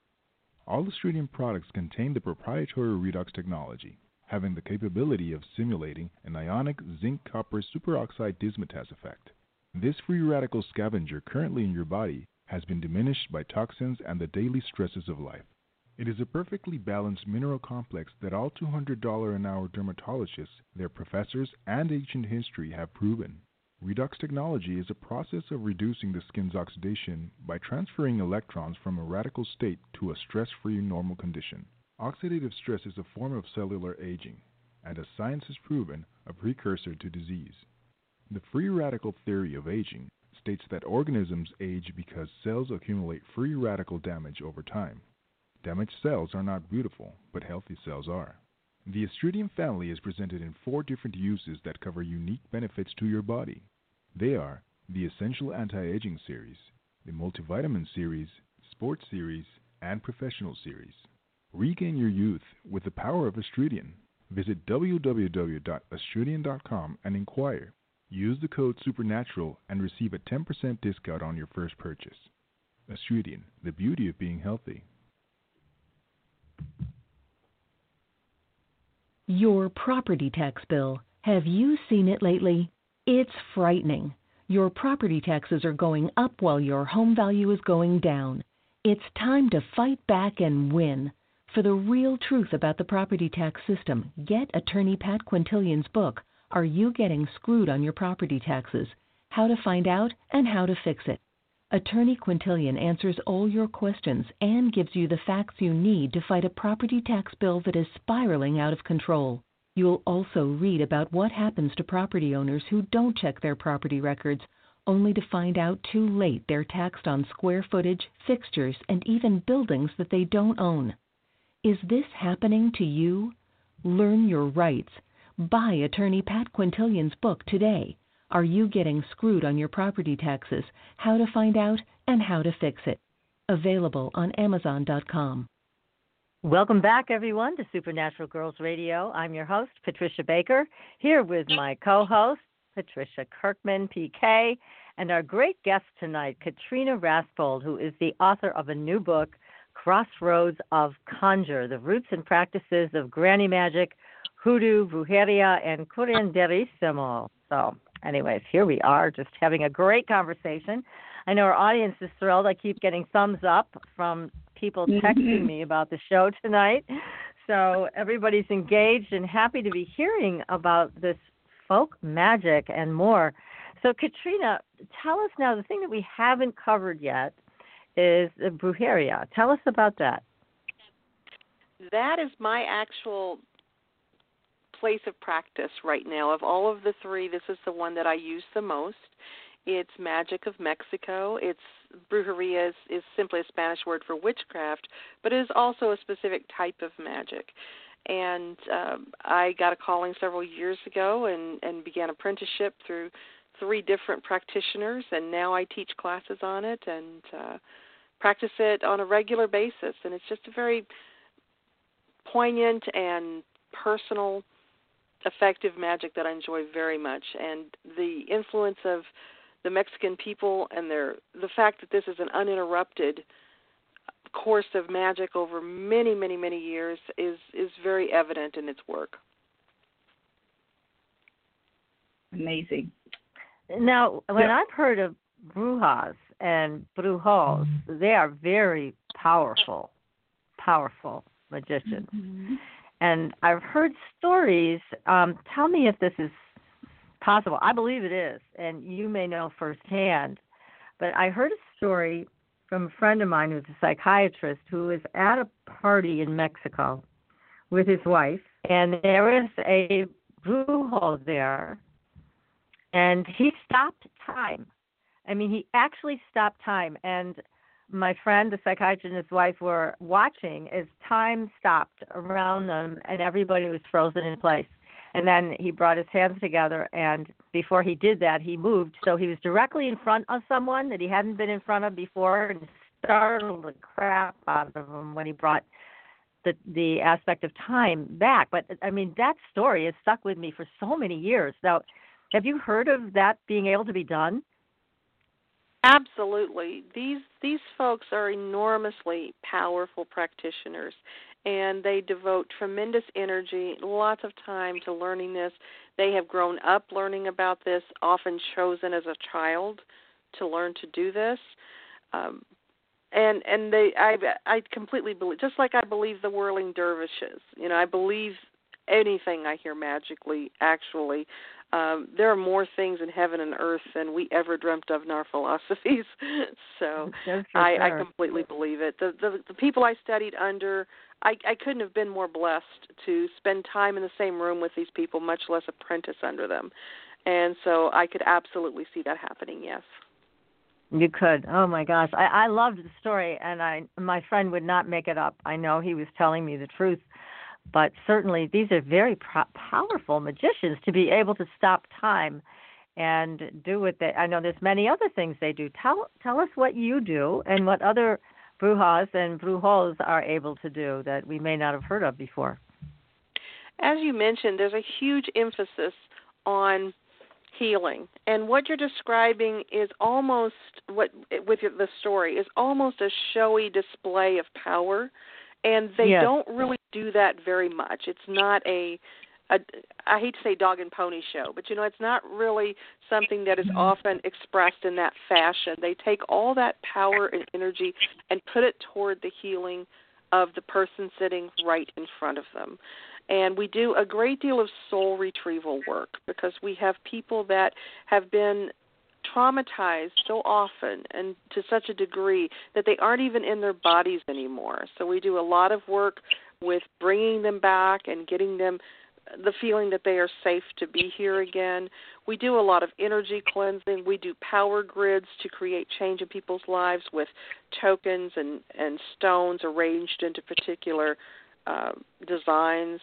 All Astridian products contain the proprietary redox technology, having the capability of simulating an ionic zinc copper superoxide dismutase effect. This free radical scavenger currently in your body has been diminished by toxins and the daily stresses of life. It is a perfectly balanced mineral complex that all $200 an hour dermatologists, their professors, and ancient history have proven. Redox technology is a process of reducing the skin's oxidation by transferring electrons from a radical state to a stress free normal condition. Oxidative stress is a form of cellular aging, and as science has proven, a precursor to disease. The free radical theory of aging states that organisms age because cells accumulate free radical damage over time. Damaged cells are not beautiful, but healthy cells are. The Astridian family is presented in four different uses that cover unique benefits to your body. They are the Essential Anti-Aging Series, the Multivitamin Series, Sports Series, and Professional Series. Regain your youth with the power of Astridian. Visit www.astridian.com and inquire. Use the code SUPERNATURAL and receive a 10% discount on your first purchase. Astridian, the beauty of being healthy. Your property tax bill. Have you seen it lately? It's frightening. Your property taxes are going up while your home value is going down. It's time to fight back and win. For the real truth about the property tax system, get attorney Pat Quintilian's book, Are You Getting Screwed on Your Property Taxes? How to Find Out and How to Fix It. Attorney Quintilian answers all your questions and gives you the facts you need to fight a property tax bill that is spiraling out of control. You'll also read about what happens to property owners who don't check their property records, only to find out too late they're taxed on square footage, fixtures, and even buildings that they don't own. Is this happening to you? Learn your rights. Buy attorney Pat Quintilian's book today. Are you getting screwed on your property taxes? How to find out and how to fix it. Available on Amazon.com. Welcome back, everyone, to Supernatural Girlz Radio. I'm your host, Patricia Baker, here with my co host, Patricia Kirkman, PK, and our great guest tonight, Katrina Rasbold, who is the author of a new book, Crossroads of Conjure The Roots and Practices of Granny Magic, Hoodoo, Brujeria, and Curanderismo. So, anyways, here we are just having a great conversation. I know our audience is thrilled. I keep getting thumbs up from people texting mm-hmm. me about the show tonight. So everybody's engaged and happy to be hearing about this folk magic and more. So, Katrina, tell us now the thing that we haven't covered yet is the brujeria. Tell us about that. That is my actual place of practice right now. Of all of the three, this is the one that I use the most. It's magic of Mexico. It's brujeria is, is simply a Spanish word for witchcraft, but it is also a specific type of magic. And um, I got a calling several years ago and, and began apprenticeship through three different practitioners, and now I teach classes on it and uh, practice it on a regular basis. And it's just a very poignant and personal effective magic that I enjoy very much, and the influence of the Mexican people and their the fact that this is an uninterrupted course of magic over many, many, many years is is very evident in its work. Amazing. Now, when yeah. I've heard of brujas and brujos, they are very powerful, powerful magicians. Mm-hmm. And I've heard stories. Um, tell me if this is possible. I believe it is, and you may know firsthand. But I heard a story from a friend of mine who's a psychiatrist who was at a party in Mexico with his wife, and there was a brujo there, and he stopped time. I mean, he actually stopped time, and my friend, the psychiatrist, and his wife were watching as time stopped around them, and everybody was frozen in place. And then he brought his hands together, and before he did that, he moved. So he was directly in front of someone that he hadn't been in front of before, and startled the crap out of him when he brought the the aspect of time back. But I mean, that story has stuck with me for so many years. Now, have you heard of that being able to be done? Absolutely. These these folks are enormously powerful practitioners and they devote tremendous energy, lots of time to learning this. They have grown up learning about this, often chosen as a child to learn to do this. Um, and and they I I completely believe just like I believe the whirling dervishes. You know, I believe anything I hear magically actually um, there are more things in heaven and earth than we ever dreamt of in our philosophies. so I, I completely believe it. The, the the people I studied under, I, I couldn't have been more blessed to spend time in the same room with these people, much less apprentice under them. And so I could absolutely see that happening. Yes. You could. Oh my gosh, I I loved the story, and I my friend would not make it up. I know he was telling me the truth but certainly these are very pro- powerful magicians to be able to stop time and do what they. I know there's many other things they do. Tell tell us what you do and what other brujas and brujos are able to do that we may not have heard of before. As you mentioned, there's a huge emphasis on healing, and what you're describing is almost what with the story is almost a showy display of power and they yes. don't really do that very much. It's not a, a I hate to say dog and pony show, but you know it's not really something that is often expressed in that fashion. They take all that power and energy and put it toward the healing of the person sitting right in front of them. And we do a great deal of soul retrieval work because we have people that have been traumatized so often and to such a degree that they aren't even in their bodies anymore. So we do a lot of work with bringing them back and getting them the feeling that they are safe to be here again. We do a lot of energy cleansing. We do power grids to create change in people's lives with tokens and and stones arranged into particular uh, designs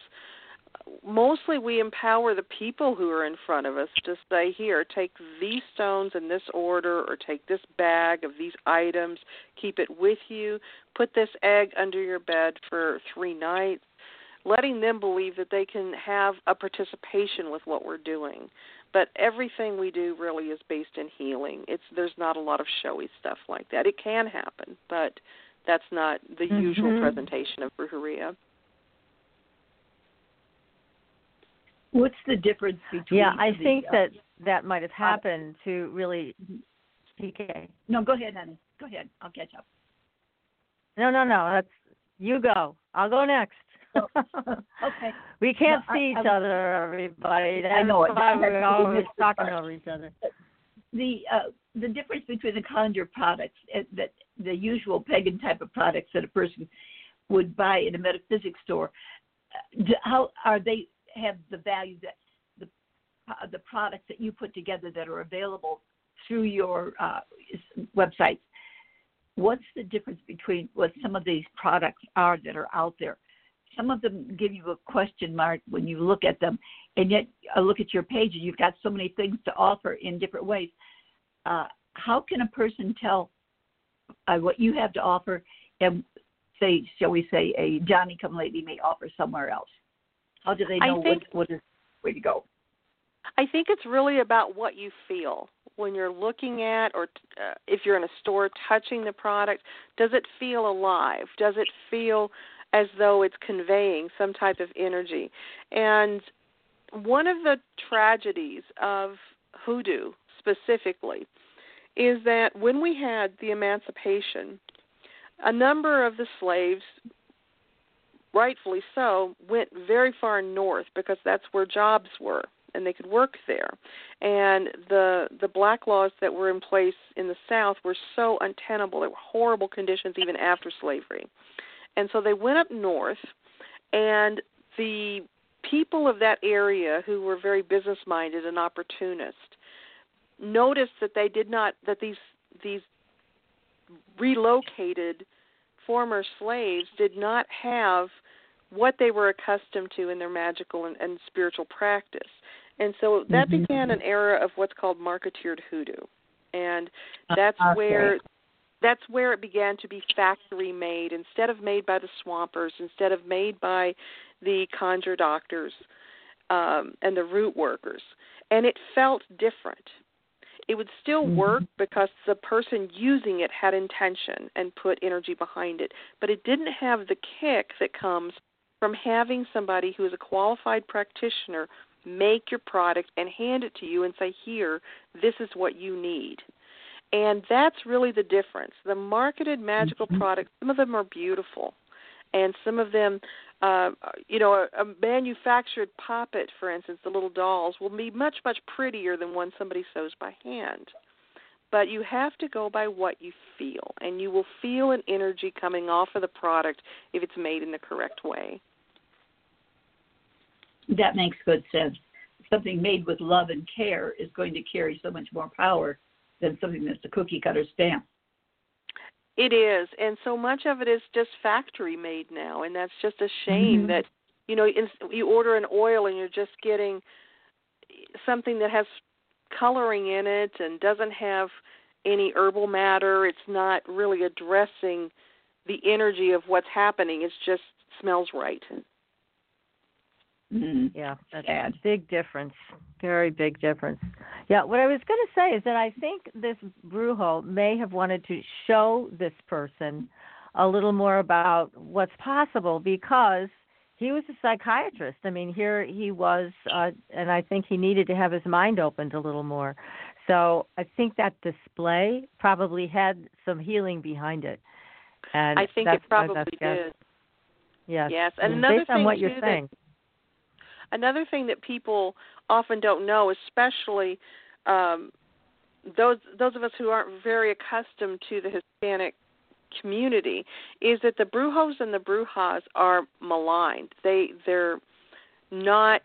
mostly we empower the people who are in front of us to say here take these stones in this order or take this bag of these items keep it with you. Put this egg under your bed for 3 nights letting them believe that they can have a participation with what we're doing. But everything we do really is based in healing. It's there's not a lot of showy stuff like that. It can happen but that's not the mm-hmm. usual presentation of brujeria What's the difference between? Yeah, I think uh, that that might have happened to really. PK. No, go ahead, honey. Go ahead. I'll catch up. No, no, no. That's you go. I'll go next. Oh, okay. We can't No, see I- each I- other, everybody. That's I know it. why we're always talking over each other. The uh, the difference between the conjure products uh, that the usual pagan type of products that a person would buy in a metaphysics store, uh, how are they have the value that the uh, the products that you put together that are available through your uh, websites? What's the difference between what some of these products are that are out there? Some of them give you a question mark when you look at them, and yet I look at your page and you've got so many things to offer in different ways. Uh, how can a person tell uh, what you have to offer and say, shall we say, a Johnny come lately may offer somewhere else? How do they know think- what, what is where to go? I think it's really about what you feel when you're looking at, or uh, if you're in a store touching the product. Does it feel alive? Does it feel as though it's conveying some type of energy? And one of the tragedies of hoodoo specifically is that when we had the emancipation, a number of the slaves rightfully so, went very far north because that's where jobs were and they could work there. And the the black laws that were in place in the South were so untenable. There were horrible conditions even after slavery. And so they went up north and the people of that area who were very business minded and opportunist noticed that they did not that these these relocated former slaves did not have what they were accustomed to in their magical and, and spiritual practice. And so that mm-hmm. began an era of what's called marketeered hoodoo. And that's okay. where that's where it began to be factory made instead of made by the swampers, instead of made by the conjure doctors um, and the root workers. And it felt different. It would still mm-hmm. work because the person using it had intention and put energy behind it, but it didn't have the kick that comes from having somebody who is a qualified practitioner make your product and hand it to you and say, Here, this is what you need. And that's really the difference. The marketed magical mm-hmm. products, some of them are beautiful, and some of them, uh, you know, a, a manufactured poppet, for instance, the little dolls, will be much, much prettier than one somebody sews by hand. But you have to go by what you feel, and you will feel an energy coming off of the product if it's made in the correct way. That makes good sense. Something made with love and care is going to carry so much more power than something that's a cookie cutter stamp. It is, and so much of it is just factory made now, and that's just a shame mm-hmm. that you know you order an oil and you're just getting something that has coloring in it and doesn't have any herbal matter. It's not really addressing the energy of what's happening. It just smells right. Mm-hmm. Yeah, that's Sad. a big difference. Very big difference. Yeah, what I was going to say is that I think this Brujo may have wanted to show this person a little more about what's possible because he was a psychiatrist. I mean, here he was, uh, and I think he needed to have his mind opened a little more. So I think that display probably had some healing behind it. And I think it probably did. Yes. Yes, and another based thing on what too you're saying. That, another thing that people often don't know, especially um, those those of us who aren't very accustomed to the Hispanic community, is that the brujos and the brujas are maligned. They they're not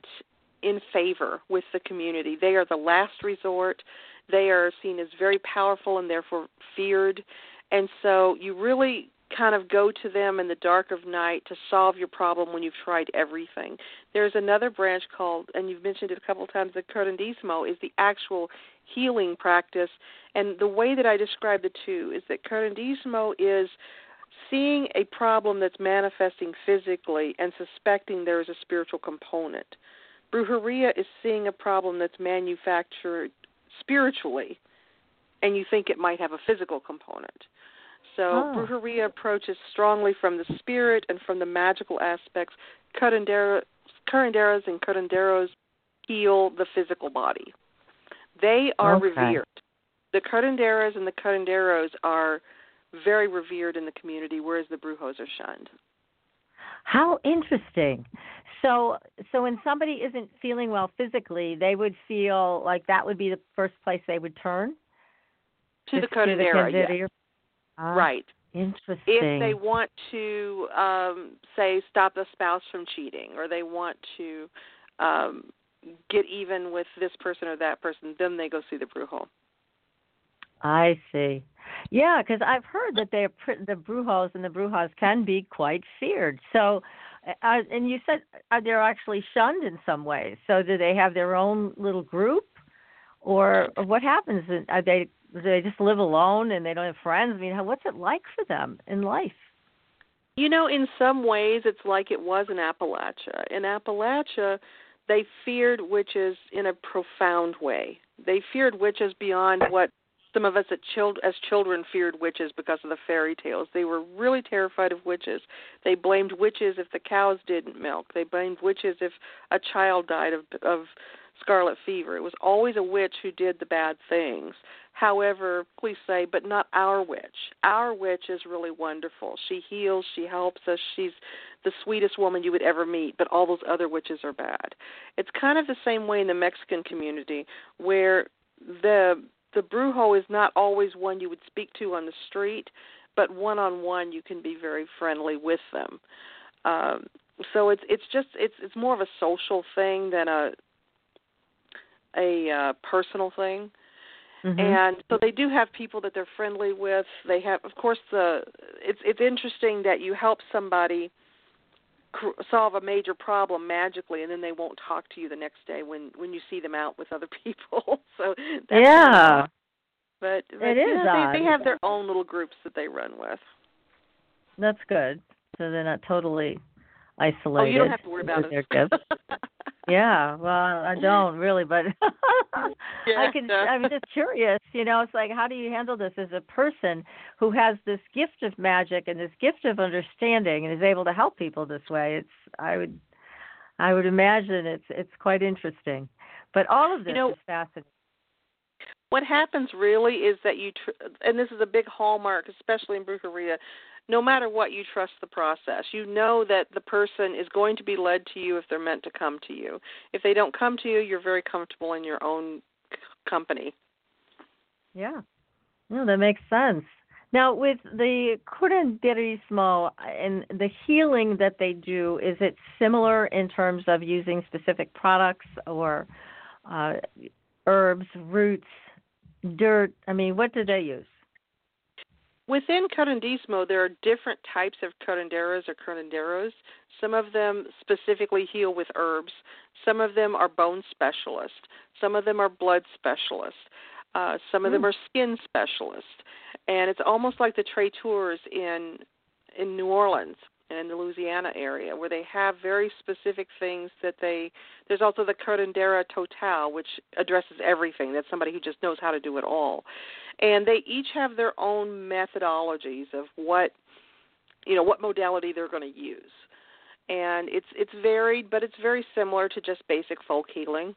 in favor with the community. They are the last resort. They are seen as very powerful and therefore feared. And so you really kind of go to them in the dark of night to solve your problem when you've tried everything. There's another branch called, and you've mentioned it a couple of times, the curandismo is the actual healing practice. And the way that I describe the two is that curandismo is seeing a problem that's manifesting physically and suspecting there is a spiritual component. Brujeria is seeing a problem that's manufactured spiritually, and you think it might have a physical component. So oh. brujeria approaches strongly from the spirit and from the magical aspects. Curanderas and curanderos heal the physical body. They are okay. revered. The curanderos and the curanderos are very revered in the community, whereas the brujos are shunned. How interesting. So, so when somebody isn't feeling well physically, they would feel like that would be the first place they would turn to the curandero. Yes. Ah, right. Interesting. If they want to um, say stop the spouse from cheating, or they want to um, get even with this person or that person, then they go see the brew brujo. I see. Yeah, because I've heard that they're the brujos and the brujas can be quite feared. So, uh, and you said uh, they're actually shunned in some ways. So, do they have their own little group, or, or what happens? Are they do they just live alone and they don't have friends? I mean, how, what's it like for them in life? You know, in some ways, it's like it was in Appalachia. In Appalachia, they feared witches in a profound way. They feared witches beyond what some of us as children feared witches because of the fairy tales. They were really terrified of witches. They blamed witches if the cows didn't milk. They blamed witches if a child died of of scarlet fever. It was always a witch who did the bad things. However, please say, but not our witch. Our witch is really wonderful. She heals, she helps us. She's the sweetest woman you would ever meet, but all those other witches are bad. It's kind of the same way in the Mexican community where the the brujo is not always one you would speak to on the street, but one on one you can be very friendly with them. Um, so it's it's just it's it's more of a social thing than a a uh, personal thing. Mm-hmm. And so they do have people that they're friendly with. They have, of course, the it's it's interesting that you help somebody cr- solve a major problem magically, and then they won't talk to you the next day when when you see them out with other people. so that's yeah, but, but It is know, they, they have their own little groups that they run with. that's good. So they're not totally isolated. Oh, you don't have to worry about it. their gifts. Yeah, well, I don't really, but I can. I'm just curious. You know, it's like, how do you handle this as a person who has this gift of magic and this gift of understanding and is able to help people this way? It's. I would. I would imagine it's it's quite interesting, but all of this You know- is fascinating. what happens really is that you tr- and this is a big hallmark especially in brujeria no matter what you trust the process you know that the person is going to be led to you if they're meant to come to you if they don't come to you you're very comfortable in your own c- company Yeah. No, that makes sense. Now, with the curanderismo and the healing that they do, is it similar in terms of using specific products or uh, herbs, roots, dirt? I mean, what do they use? Within curandismo, there are different types of curanderas or curanderos. Some of them specifically heal with herbs. Some of them are bone specialists. Some of them are blood specialists. Uh, some of them Mm. are skin specialists. And it's almost like the traiteurs in in New Orleans and the Louisiana area, where they have very specific things that they. There's also the curandera total, which addresses everything. That's somebody who just knows how to do it all and they each have their own methodologies of what you know what modality they're going to use and it's it's varied but it's very similar to just basic folk healing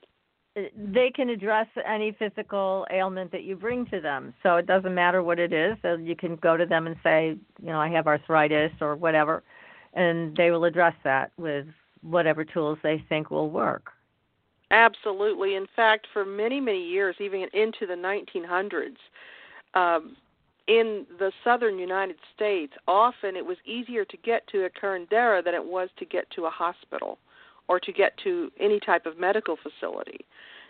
They can address any physical ailment that you bring to them. So it doesn't matter what it is. So you can go to them and say, you know, I have arthritis or whatever, and they will address that with whatever tools they think will work. absolutely in fact for many many years even into the 1900s um in the southern United States, often it was easier to get to a curandera than it was to get to a hospital or to get to any type of medical facility.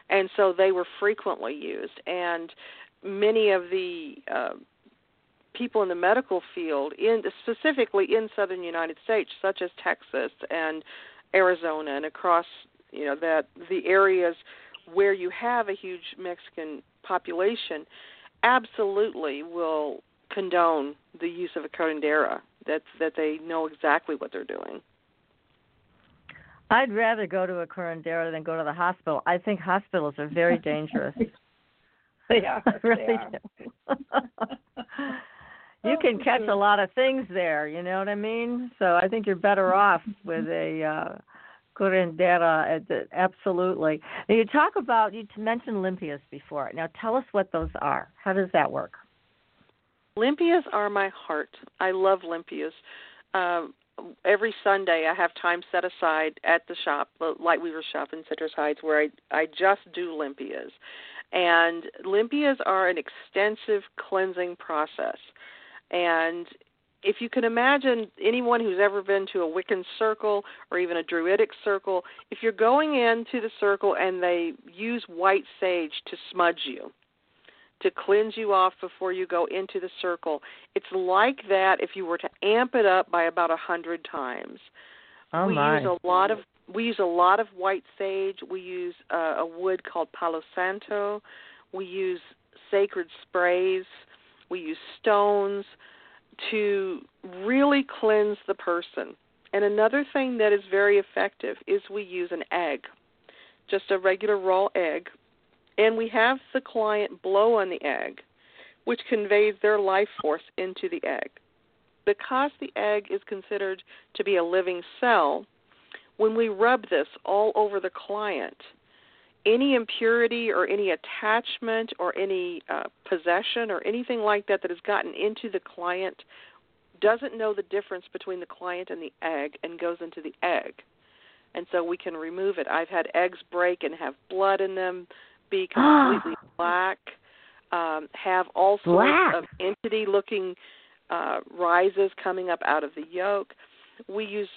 And so they were frequently used. And many of the uh, people in the medical field, in specifically in southern United States, such as Texas and Arizona and across, you know, that the areas where you have a huge Mexican population, absolutely will condone the use of a curandera. That that they know exactly what they're doing. I'd rather go to a curandera than go to the hospital. I think hospitals are very dangerous. They are. I they really are. do. you can catch a lot of things there, you know what I mean? So I think you're better off with a uh curandera at the- absolutely. Now you talk about you mentioned limpias before. Now tell us what those are. How does that work? Limpias are my heart. I love limpias. Um, every Sunday, I have time set aside at the shop, the Lightweaver shop in Citrus Heights, where I I just do limpias. And limpias are an extensive cleansing process. And if you can imagine anyone who's ever been to a Wiccan circle or even a Druidic circle, if you're going into the circle and they use white sage to smudge you, to cleanse you off before you go into the circle. It's like that if you were to amp it up by about a hundred times. Oh we my. use a lot of we use a lot of white sage. We use uh, a wood called Palo Santo. We use sacred sprays. We use stones to really cleanse the person. And another thing that is very effective is we use an egg, just a regular raw egg, and we have the client blow on the egg, which conveys their life force into the egg. Because the egg is considered to be a living cell, when we rub this all over the client, any impurity or any attachment or any uh, possession or anything like that that has gotten into the client doesn't know the difference between the client and the egg and goes into the egg. And so we can remove it. I've had eggs break and have blood in them, be completely black, um, have all sorts Black. of entity looking uh, rises coming up out of the yolk. We use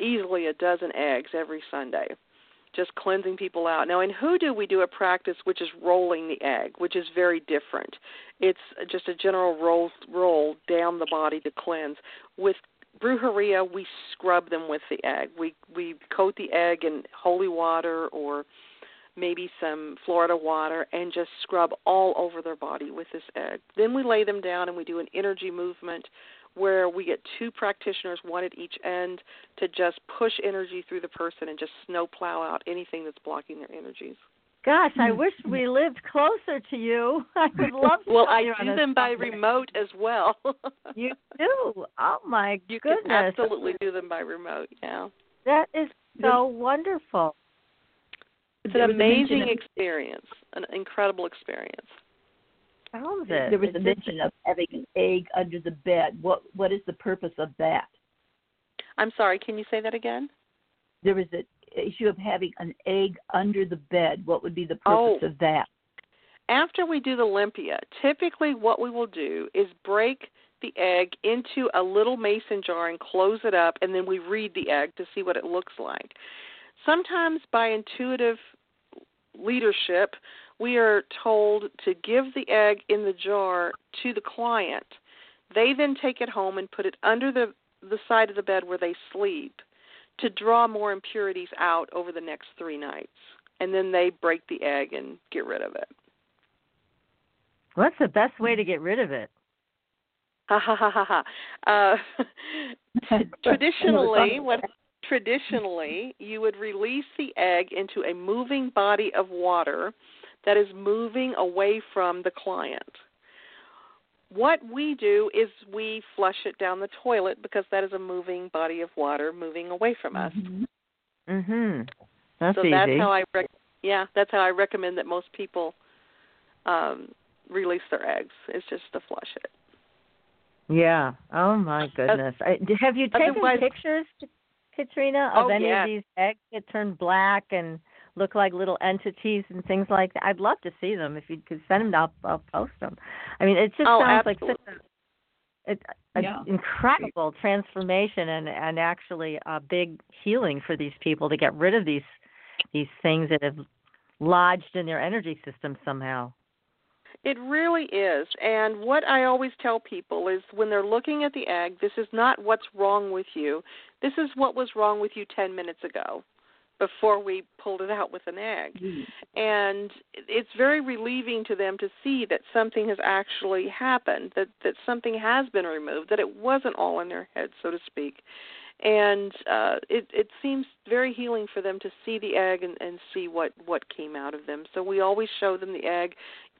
easily a dozen eggs every Sunday, just cleansing people out. Now, in hoodoo, we do a practice which is rolling the egg, which is very different. It's just a general roll roll down the body to cleanse. With brujeria, we scrub them with the egg. We we coat the egg in holy water or maybe some Florida water and just scrub all over their body with this egg. Then we lay them down and we do an energy movement where we get two practitioners, one at each end, to just push energy through the person and just snowplow out anything that's blocking their energies. Gosh, I hmm. wish we lived closer to you. I would love to. Well, come I here on do a them by remote as well. You do. Oh my you goodness. can absolutely do them by remote. Yeah, That is so wonderful. it's an was a mention amazing experience, an incredible experience. Sounds it. There was It a just- mention of having an egg under the bed. What what is the purpose of that? I'm sorry. Can you say that again? There was an issue of having an egg under the bed. What would be the Oh. purpose of that? After we do the limpia, typically what we will do is break the egg into a little mason jar and close it up, and then we read the egg to see what it looks like. Sometimes by intuitive leadership, we are told to give the egg in the jar to the client. They then take it home and put it under the the side of the bed where they sleep to draw more impurities out over the next 3 nights. And then they break the egg and get rid of it. What's the best way to get rid of it? Ha ha ha ha ha. Uh, traditionally, what traditionally you would release the egg into a moving body of water that is moving away from the client. What we do is we flush it down the toilet because that is a moving body of water moving away from us. Mhm. That's so easy. that's how I rec- yeah, that's how I recommend that most people um release their eggs. It's just to flush it. yeah. Oh my goodness. I, have you taken Otherwise- pictures, Katrina, of Oh, any yes. of these eggs that turn black and look like little entities and things like that? I'd love to see them. If you could send them, I'll, I'll post them. I mean, it just Oh, sounds like such absolutely. a, it, a Yeah. incredible transformation and and actually a big healing for these people to get rid of these these things that have lodged in their energy system somehow. It really is. And what I always tell people is when they're looking at the egg, this is not what's wrong with you. This is what was wrong with you 10 minutes ago before we pulled it out with an egg. And it's very relieving to them to see that something has actually happened, that that something has been removed, that it wasn't all in their head, so to speak. And uh it it seems very healing for them to see the egg and, and see what what came out of them. So we always show them the egg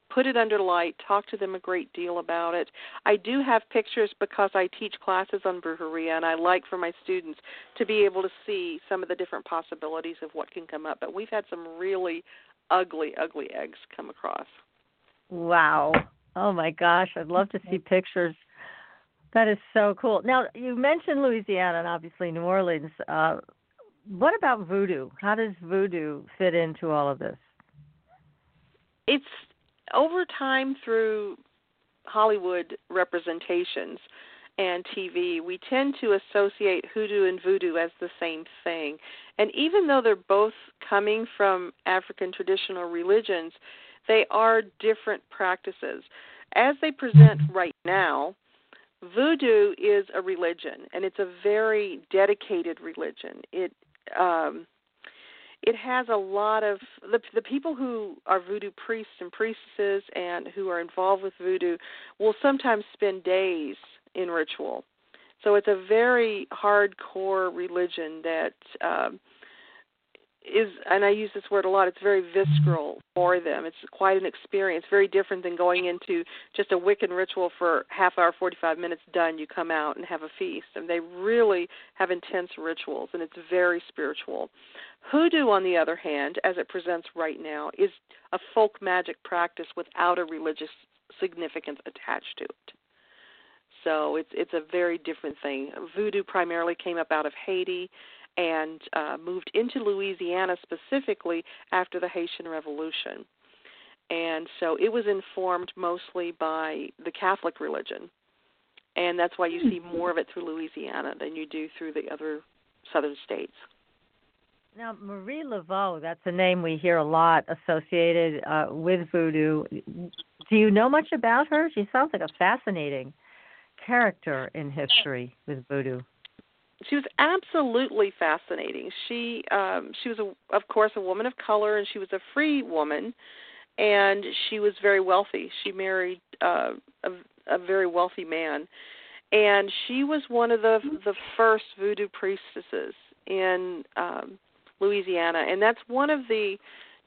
put it under light, talk to them a great deal about it. I do have pictures because I teach classes on brujeria, and I like for my students to be able to see some of the different possibilities of what can come up. But we've had some really ugly, ugly eggs come across. Wow. Oh my gosh, I'd love to see pictures. That is so cool. Now, you mentioned Louisiana and obviously New Orleans. Uh, what about voodoo? How does voodoo fit into all of this? It's over time through Hollywood representations and TV, we tend to associate hoodoo and voodoo as the same thing. And even though they're both coming from African traditional religions, they are different practices. As they present right now, voodoo is a religion, and it's a very dedicated religion. It um, it has a lot of the the people who are voodoo priests and priestesses and who are involved with voodoo will sometimes spend days in ritual. So it's a very hardcore religion that um, is and I use this word a lot, it's very visceral for them. It's quite an experience, very different than going into just a Wiccan ritual for half hour, 45 minutes done, you come out and have a feast. And they really have intense rituals and it's very spiritual. Hoodoo on the other hand, as it presents right now, is a folk magic practice without a religious significance attached to it. So it's it's a very different thing. Voodoo primarily came up out of Haiti and uh, moved into Louisiana specifically after the Haitian Revolution. And so it was informed mostly by the Catholic religion. And that's why you see hmm. more of it through Louisiana than you do through the other southern states. Now, Marie Laveau, that's a name we hear a lot associated uh, with voodoo. Do you know much about her? She sounds like a fascinating character in history with voodoo she was absolutely fascinating. She um she was a, of course a woman of color and she was a free woman and she was very wealthy. She married uh a a very wealthy man and she was one of the the first voodoo priestesses in um Louisiana and that's one of the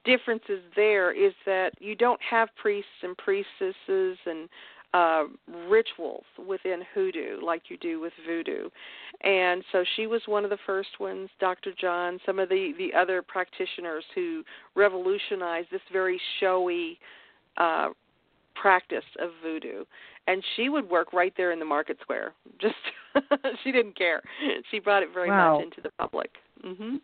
differences there is that you don't have priests and priestesses and uh, rituals within hoodoo like you do with voodoo. And so she was one of the first ones, Dr. John, some of the, the other practitioners who revolutionized this very showy uh, practice of voodoo. And she would work right there in the market square. Just she didn't care. She brought it very wow. much into the public. Mhm.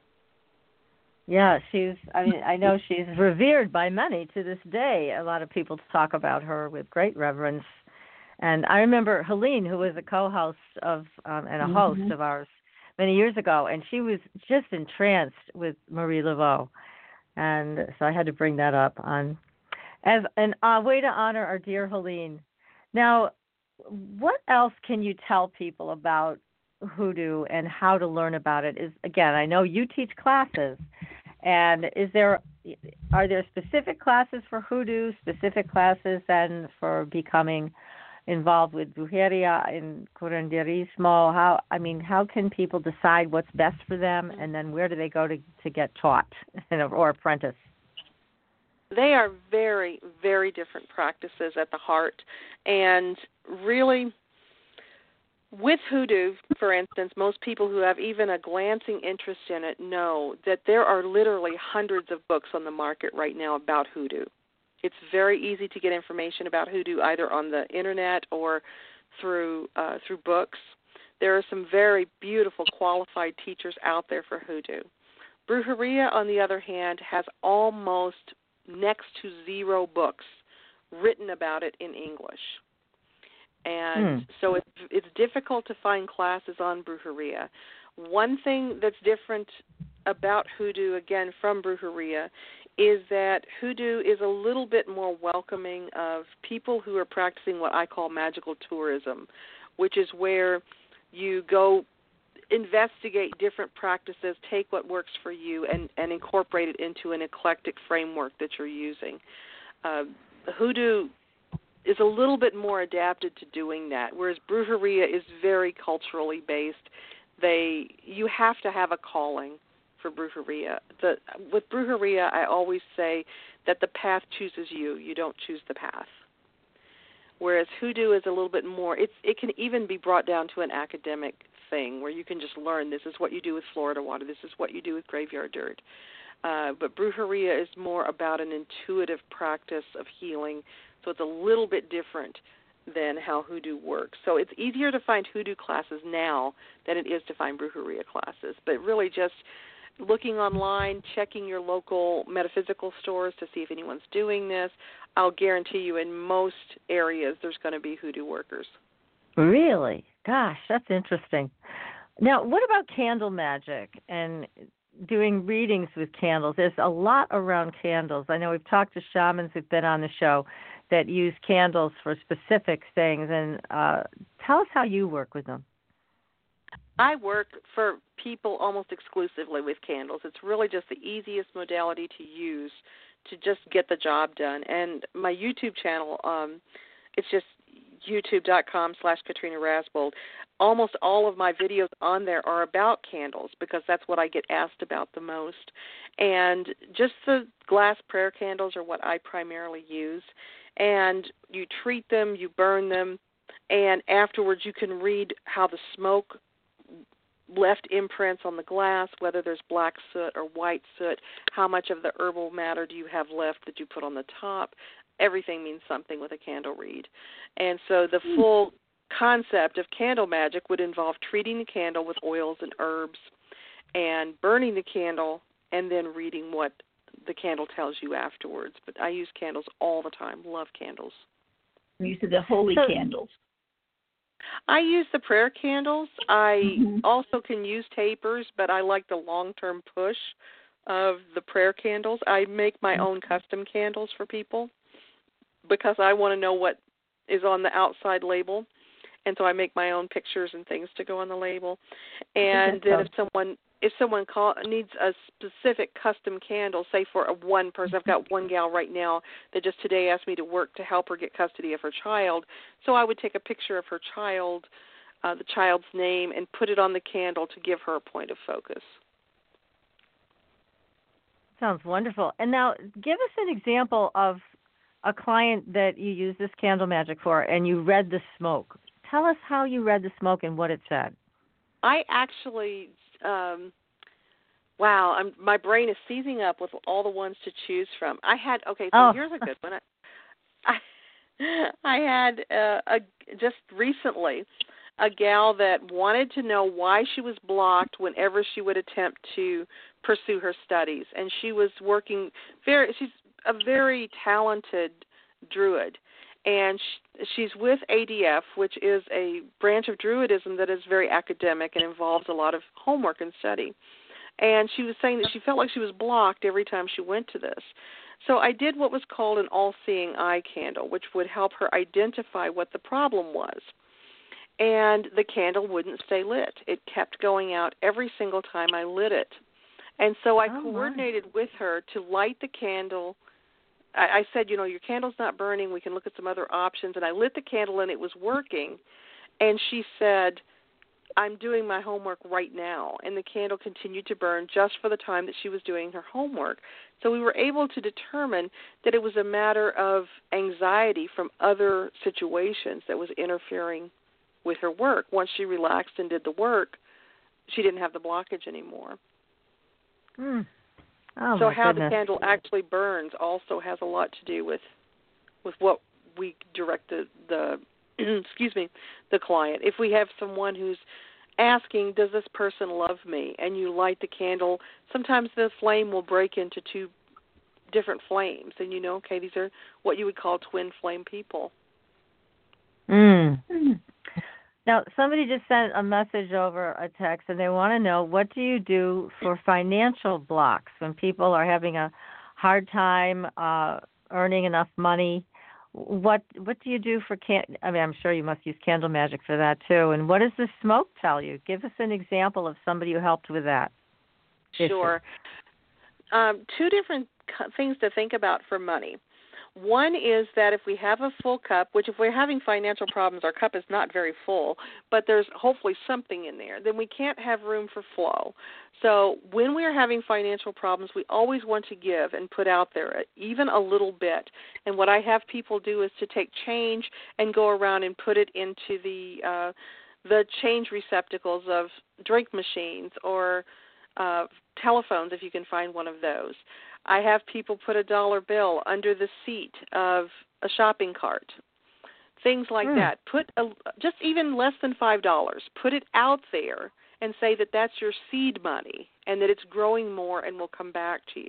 Yeah, she's I mean I know she's revered by many to this day. A lot of people talk about her with great reverence. And I remember Helene, who was a co-host of um, and a host mm-hmm. of ours many years ago, and she was just entranced with Marie Laveau, and so I had to bring that up on as an uh, way to honor our dear Helene. Now, what else can you tell people about hoodoo and how to learn about it? Is again, I know you teach classes, and is there are there specific classes for hoodoo, specific classes then for becoming involved with brujeria and curanderismo? How I mean, how can people decide what's best for them, and then where do they go to to get taught or apprentice? They are very, very different practices at the heart, and really. With hoodoo, for instance, most people who have even a glancing interest in it know that there are literally hundreds of books on the market right now about hoodoo. It's very easy to get information about hoodoo either on the internet or through uh, through books. There are some very beautiful qualified teachers out there for hoodoo. Brujeria, on the other hand, has almost next to zero books written about it in English. And hmm. so it's it's difficult to find classes on brujeria. One thing that's different about hoodoo again from brujeria is that hoodoo is a little bit more welcoming of people who are practicing what I call magical tourism, which is where you go investigate different practices, take what works for you, and, and incorporate it into an eclectic framework that you're using. Uh, hoodoo is a little bit more adapted to doing that, whereas brujeria is very culturally based. They you have to have a calling for brujeria. The with brujeria, I always say that the path chooses you. You don't choose the path. Whereas hoodoo is a little bit more. It's it can even be brought down to an academic thing where you can just learn this is what you do with Florida water. This is what you do with graveyard dirt. Uh, but brujeria is more about an intuitive practice of healing, so it's a little bit different than how hoodoo works. So it's easier to find hoodoo classes now than it is to find brujeria classes. But really, just looking online, checking your local metaphysical stores to see if anyone's doing this. I'll guarantee you in most areas there's going to be hoodoo workers. Really? Gosh, that's interesting. Now, what about candle magic and doing readings with candles? There's a lot around candles. I know we've talked to shamans who've been on the show that use candles for specific things, and uh, tell us how you work with them. I work for people almost exclusively with candles. It's really just the easiest modality to use to just get the job done. And my YouTube channel, um, it's just youtube.com slash Katrina Rasbold. Almost all of my videos on there are about candles because that's what I get asked about the most. And just the glass prayer candles are what I primarily use. And you treat them, you burn them, and afterwards you can read how the smoke left imprints on the glass, whether there's black soot or white soot, how much of the herbal matter do you have left that you put on the top. Everything means something with a candle read. And so the hmm. full concept of candle magic would involve treating the candle with oils and herbs and burning the candle and then reading what the candle tells you afterwards. But I use candles all the time. Love candles. You said the holy so, candles. I use the prayer candles. I mm-hmm. also can use tapers, but I like the long term push of the prayer candles. I make my own custom candles for people because I want to know what is on the outside label. And so I make my own pictures and things to go on the label. And then if someone if someone call, needs a specific custom candle, say for a one person, I've got one gal right now that just today asked me to work to help her get custody of her child. So I would take a picture of her child, uh, the child's name, and put it on the candle to give her a point of focus. Sounds wonderful. And now, give us an example of a client that you use this candle magic for, and you read the smoke. Tell us how you read the smoke and what it said. I actually um wow, I'm my brain is seizing up with all the ones to choose from. I had okay, so oh. here's a good one. I I, I had uh, a just recently a gal that wanted to know why she was blocked whenever she would attempt to pursue her studies and she was working very she's a very talented druid and she's with ADF, which is a branch of Druidism that is very academic and involves a lot of homework and study. And she was saying that she felt like she was blocked every time she went to this. So I did what was called an all seeing eye candle, which would help her identify what the problem was. And the candle wouldn't stay lit, it kept going out every single time I lit it. And so I oh, coordinated my. with her to light the candle I, I said, you know, your candle's not burning. We can look at some other options. And I lit the candle and it was working. And she said, I'm doing my homework right now. And the candle continued to burn just for the time that she was doing her homework. So we were able to determine that it was a matter of anxiety from other situations that was interfering with her work. Once she relaxed and did the work, she didn't have the blockage anymore. Hmm. Oh, so how goodness. the candle actually burns also has a lot to do with with what we direct the, the excuse me the client. If we have someone who's asking, "Does this person love me?" and you light the candle, sometimes the flame will break into two different flames, and you know, okay, these are what you would call twin flame people. Mm. Now, somebody just sent a message over a text, and they want to know what do you do for financial blocks when people are having a hard time uh, earning enough money. What what do you do for can? I mean, I'm sure you must use candle magic for that too. And what does the smoke tell you? Give us an example of somebody who helped with that. Sure. Um, two different things to think about for money. One is that if we have a full cup, which if we're having financial problems, our cup is not very full, but there's hopefully something in there, then we can't have room for flow. So when we are having financial problems, we always want to give and put out there even a little bit. And what I have people do is to take change and go around and put it into the uh, the change receptacles of drink machines or uh, telephones if you can find one of those. I have people put a dollar bill under the seat of a shopping cart. Things like mm. that. Put a, just even less than five dollars. Put it out there and say that that's your seed money and that it's growing more and will come back to you.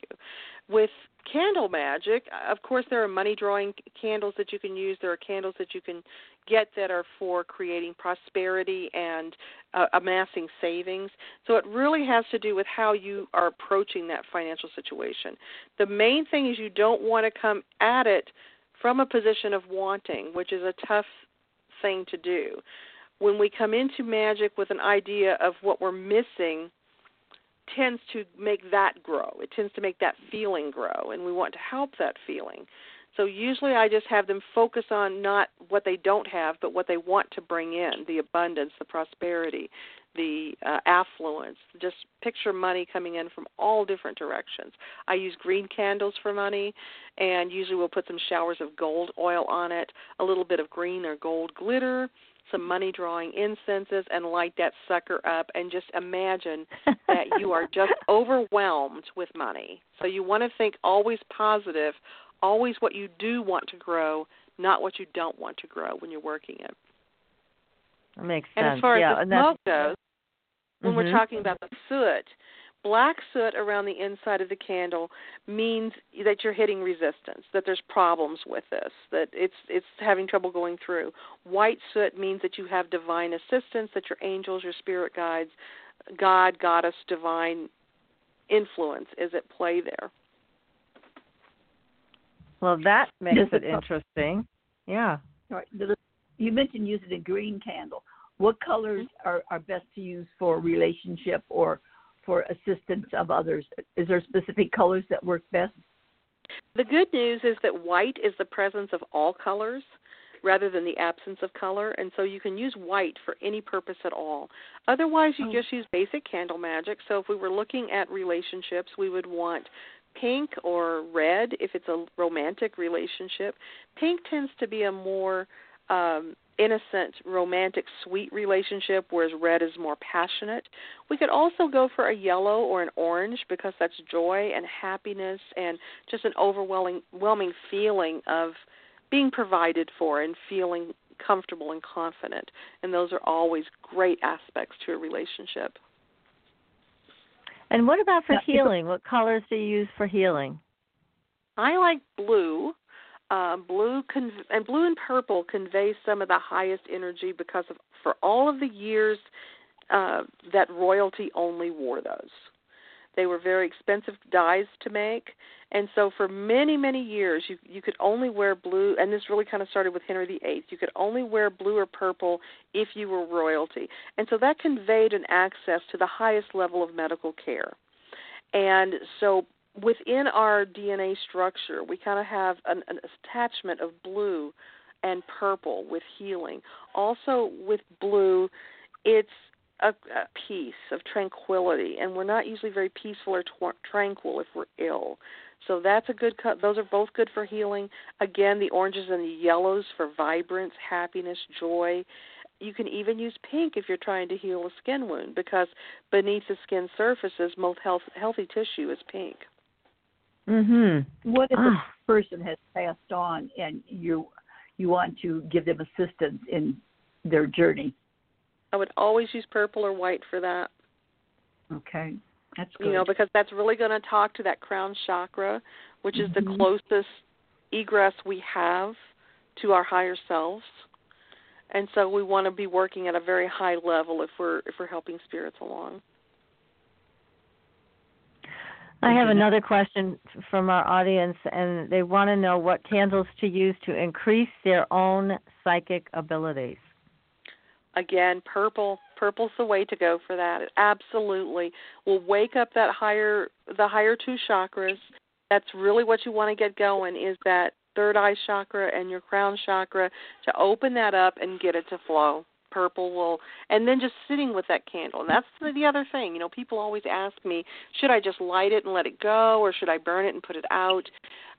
With candle magic, of course, there are money drawing candles that you can use. There are candles that you can get that are for creating prosperity and uh, amassing savings. So it really has to do with how you are approaching that financial situation. The main thing is you don't want to come at it from a position of wanting, which is a tough thing to do. When we come into magic with an idea of what we're missing, tends to make that grow. It tends to make that feeling grow, and we want to help that feeling. So usually I just have them focus on not what they don't have, but what they want to bring in the abundance, the prosperity, the uh, affluence. Just picture money coming in from all different directions. I use green candles for money, and usually we'll put some showers of gold oil on it, a little bit of green or gold glitter, some money drawing incenses, and light that sucker up. And just imagine that you are just overwhelmed with money. So you want to think always positive, always what you do want to grow, not what you don't want to grow when you're working it. That makes sense. And as far yeah, as the smoke goes, when mm-hmm. we're talking about the soot, black soot around the inside of the candle means that you're hitting resistance, that there's problems with this, that it's it's having trouble going through. White soot means that you have divine assistance, that your angels, your spirit guides, God, goddess, divine influence is at play there. Well, that makes it interesting. Yeah. All right. You mentioned using a green candle. What colors mm-hmm. are, are best to use for relationship or for assistance of others? Is there specific colors that work best? The good news is that white is the presence of all colors rather than the absence of color, and so you can use white for any purpose at all. Otherwise, you oh. just use basic candle magic. So if we were looking at relationships, we would want pink or red if it's a romantic relationship. Pink tends to be a more um, innocent, romantic, sweet relationship, whereas red is more passionate. We could also go for a yellow or an orange because that's joy and happiness and just an overwhelming, feeling of being provided for and feeling comfortable and confident. And those are always great aspects to a relationship. And what about for healing? What colors do you use for healing? I like blue uh, blue con- and blue and purple convey some of the highest energy because of for all of the years uh, that royalty only wore those. They were very expensive dyes to make, and so for many many years you you could only wear blue. And this really kind of started with Henry VIII. You could only wear blue or purple if you were royalty, and so that conveyed an access to the highest level of medical care. And so within our DNA structure, we kind of have an, an attachment of blue and purple with healing. Also, with blue, it's a, a peace of tranquility, and we're not usually very peaceful or tw- tranquil if we're ill. So that's a good cut. Those are both good for healing. Again, the oranges and the yellows for vibrance, happiness, joy. You can even use pink if you're trying to heal a skin wound because beneath the skin surfaces, most health, healthy tissue is pink. Mhm. What if ah. a person has passed on and you you want to give them assistance in their journey? I would always use purple or white for that. Okay. That's good. You know, because that's really going to talk to that crown chakra, which mm-hmm. is the mm-hmm. closest egress we have to our higher selves. And so we want to be working at a very high level if we're if we're helping spirits along. I have another question from our audience, and they want to know what candles to use to increase their own psychic abilities. Again, purple. Purple's the way to go for that. It absolutely will wake up that higher, the higher two chakras. That's really what you want to get going. Is that third eye chakra and your crown chakra to open that up and get it to flow purple will and then just sitting with that candle and that's the other thing you know people always ask me should i just light it and let it go or should i burn it and put it out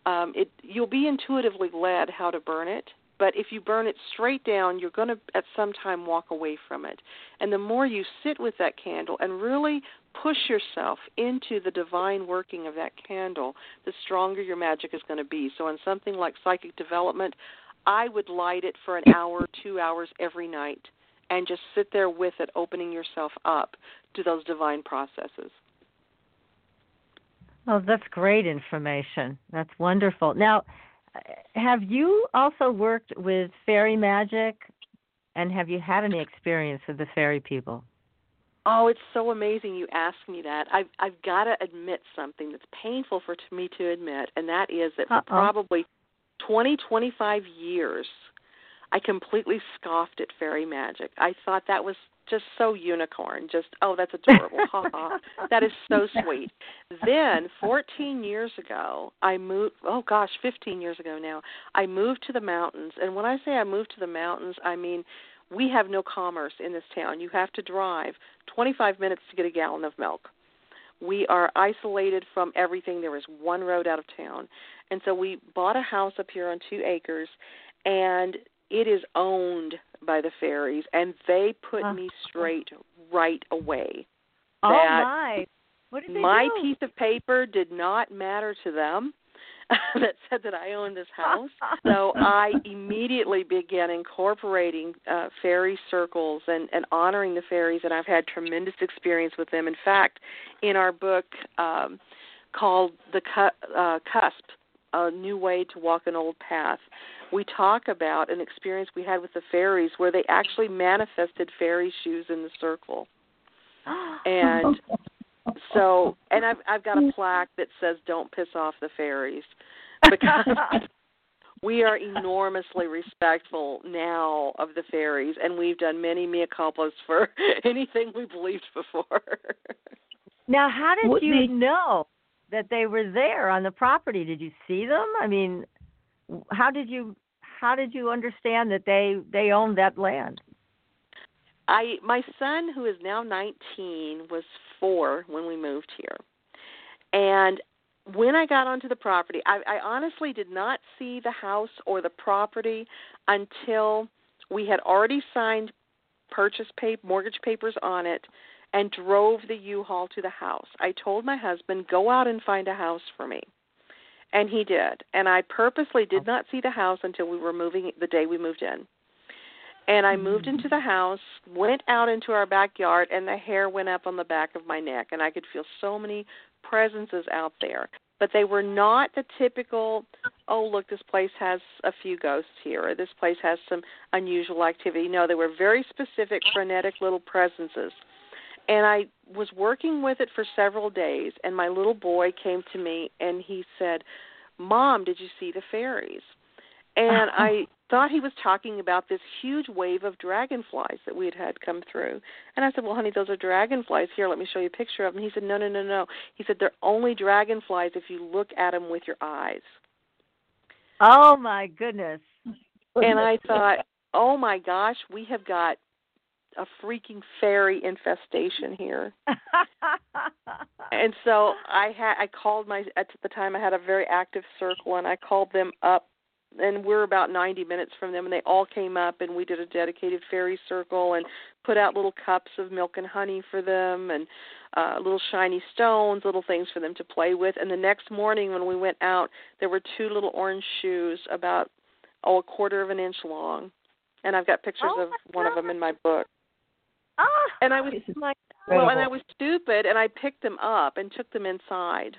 um it you'll be intuitively led how to burn it but if you burn it straight down you're going to at some time walk away from it and the more you sit with that candle and really push yourself into the divine working of that candle the stronger your magic is going to be so in something like psychic development I would light it for an hour, two hours every night and just sit there with it, opening yourself up to those divine processes. Oh, that's great information. That's wonderful. Now, have you also worked with fairy magic and have you had any experience with the fairy people? Oh, it's so amazing you ask me that. I've I've got to admit something that's painful for me to admit, and that is that for Uh-oh. probably 20, 25 years, I completely scoffed at fairy magic. I thought that was just so unicorn. Just oh, that's adorable. ha ha. That is so sweet. Then 14 years ago, I moved. Oh gosh, 15 years ago now, I moved to the mountains. And when I say I moved to the mountains, I mean we have no commerce in this town. You have to drive 25 minutes to get a gallon of milk. We are isolated from everything. There is one road out of town. And so we bought a house up here on two acres, and it is owned by the fairies, and they put uh, me straight right away. Oh my! What did they my do? piece of paper did not matter to them. that said that I owned this house. so I immediately began incorporating uh, fairy circles and, and honoring the fairies, and I've had tremendous experience with them. In fact, in our book um, called The Cu- uh, Cusp, A New Way to Walk an Old Path, we talk about an experience we had with the fairies where they actually manifested fairy shoes in the circle. And so, and I've I've got a plaque that says "Don't piss off the fairies," because we are enormously respectful now of the fairies, and we've done many mea culpas for anything we believed before. now, how did you know that they were there on the property? Did you see them? I mean, how did you how did you understand that they they owned that land? I my son who is now 19 was 4 when we moved here. And when I got onto the property, I, I honestly did not see the house or the property until we had already signed purchase paper, mortgage papers on it and drove the U-Haul to the house. I told my husband, "Go out and find a house for me." And he did. And I purposely did not see the house until we were moving the day we moved in. And I moved mm. into the house, went out into our backyard, and the hair went up on the back of my neck, and I could feel so many presences out there. But they were not the typical, oh, look, this place has a few ghosts here, or this place has some unusual activity. No, they were very specific, frenetic little presences. And I was working with it for several days, and my little boy came to me and he said, Mom, did you see the fairies? And I thought he was talking about this huge wave of dragonflies that we had had come through. And I said, "Well, honey, those are dragonflies. Here, let me show you a picture of them." He said, "No, no, no, no." He said, "They're only dragonflies if you look at them with your eyes." Oh my goodness. And I thought, "Oh my gosh, we have got a freaking fairy infestation here." and so I had I called my at the time I had a very active circle and I called them up and we're about 90 minutes from them and they all came up and we did a dedicated fairy circle and put out little cups of milk and honey for them and uh little shiny stones little things for them to play with. And the next morning when we went out there were two little orange shoes about oh a quarter of an inch long. And i've got pictures oh of one of them in my book oh, and i was like, well and i was stupid and i picked them up and took them inside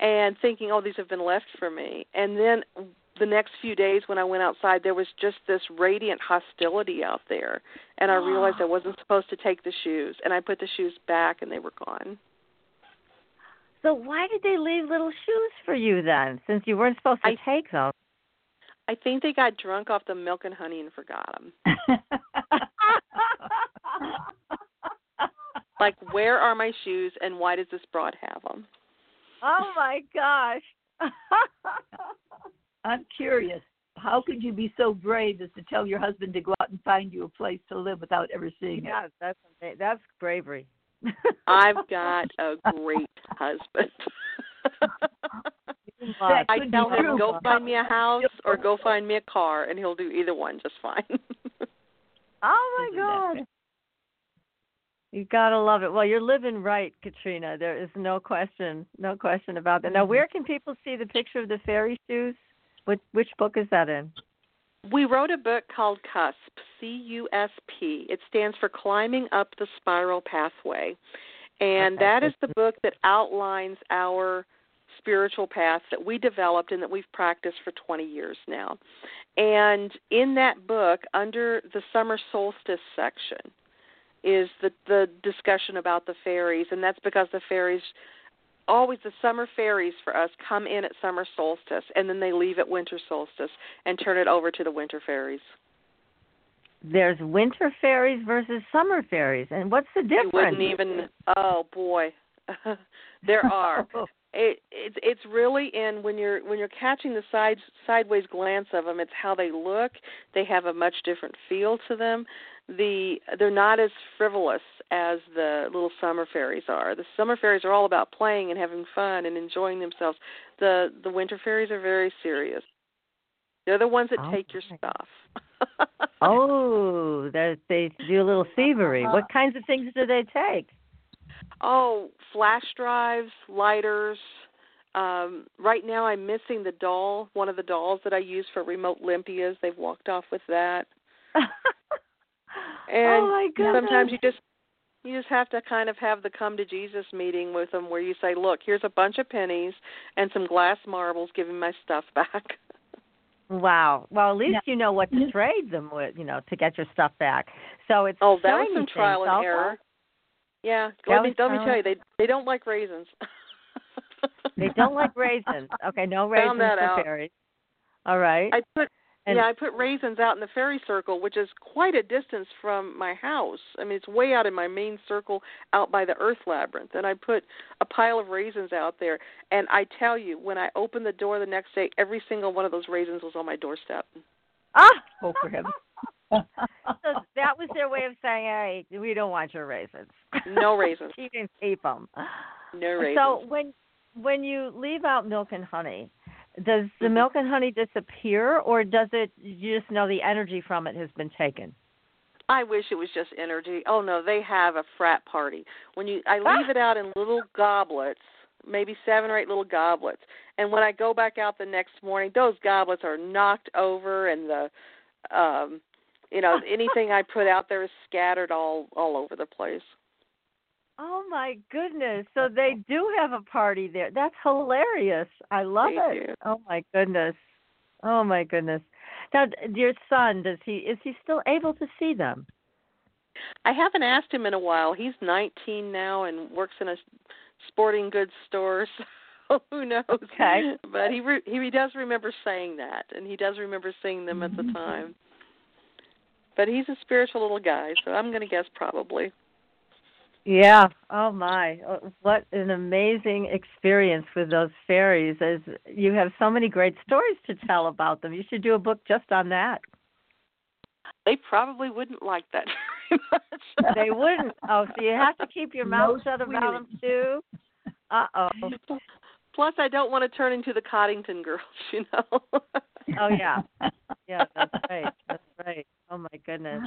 and thinking, oh, these have been left for me. And then the next few days when I went outside, there was just this radiant hostility out there, and I realized I wasn't supposed to take the shoes, and I put the shoes back, and they were gone. So why did they leave little shoes for you then, since you weren't supposed to I, take them? I think they got drunk off the milk and honey and forgot them. like, where are my shoes, and why does this broad have them? Oh my gosh. I'm curious. How could you be so brave as to tell your husband to go out and find you a place to live without ever seeing yeah, it? that's that's bravery. I've got a great husband. I tell him true. go find me a house or go find me a car, and he'll do either one just fine. oh my God! You gotta love it. Well, you're living right, Katrina. There is no question, no question about that. Now, Mm-hmm. where can people see the picture of the fairy shoes? Which which book is that in? We wrote a book called CUSP, C U S P. It stands for Climbing Up the Spiral Pathway. And Okay. that is the book that outlines our spiritual path that we developed and that we've practiced for 20 years now. And in that book, under the summer solstice section, is the the discussion about the fairies, and that's because the fairies always the summer fairies for us come in at summer solstice and then they leave at winter solstice and turn it over to the winter fairies. there's winter fairies versus summer fairies, and what's the difference? You wouldn't even. Oh boy, there are. Oh. it it's it's really in when you're when you're catching the sides sideways glance of them it's how they look they have a much different feel to them the they're not as frivolous as the little summer fairies are the summer fairies are all about playing and having fun and enjoying themselves the the winter fairies are very serious they're the ones that Oh, take your stuff oh, they they do a little thievery. What kinds of things do they take? Oh, flash drives, lighters. Um, right now, I'm missing the doll, one of the dolls that I use for remote limpias. They've walked off with that. And oh my goodness! sometimes you just you just have to kind of have the come to Jesus meeting with them, where you say, "Look, here's a bunch of pennies and some glass marbles. Give me my stuff back." Wow. Well, at least Yeah. you know what to Yeah. trade them with, you know, to get your stuff back. So it's oh, that was shiny some trial and error. Yeah, That let me let me tell you, they they don't like raisins. They don't like raisins. Okay, no raisins Found that for out. fairies. All right. I put And- yeah, I put raisins out in the fairy circle, which is quite a distance from my house. I mean, it's way out in my main circle, out by the Earth Labyrinth. And I put a pile of raisins out there. And I tell you, when I opened the door the next day, every single one of those raisins was on my doorstep. ah, Oh, for heaven. so that was their way of saying, "Hey, we don't want your raisins. No raisins. you can keep them." No raisins. So when when you leave out milk and honey, does the Mhm. milk and honey disappear, or does it? You just know the energy from it has been taken. I wish it was just energy. Oh no, they have a frat party. When you I leave it out in little goblets, maybe seven or eight little goblets. And when I go back out the next morning, those goblets are knocked over and the um you know, anything I put out there is scattered all all over the place. Oh my goodness! So they do have a party there. That's hilarious. I love They it. do. Oh my goodness. Oh my goodness. Now, your son, does he is he still able to see them? I haven't asked him in a while. He's 19 now and works in a sporting goods store. So who knows? Okay. But he re- he does remember saying that, and he does remember seeing them at the mm-hmm. time. But he's a spiritual little guy, so I'm going to guess probably. Yeah. Oh my. Oh, What an amazing experience with those fairies. As you have so many great stories to tell about them. You should do a book just on that. They probably wouldn't like that very much. They wouldn't. Oh, so you have to keep your mouth No shut about them too. Uh oh. Plus, I don't want to turn into the Cottingley girls, you know. Oh yeah. Yeah, that's right. That's right. Oh my goodness.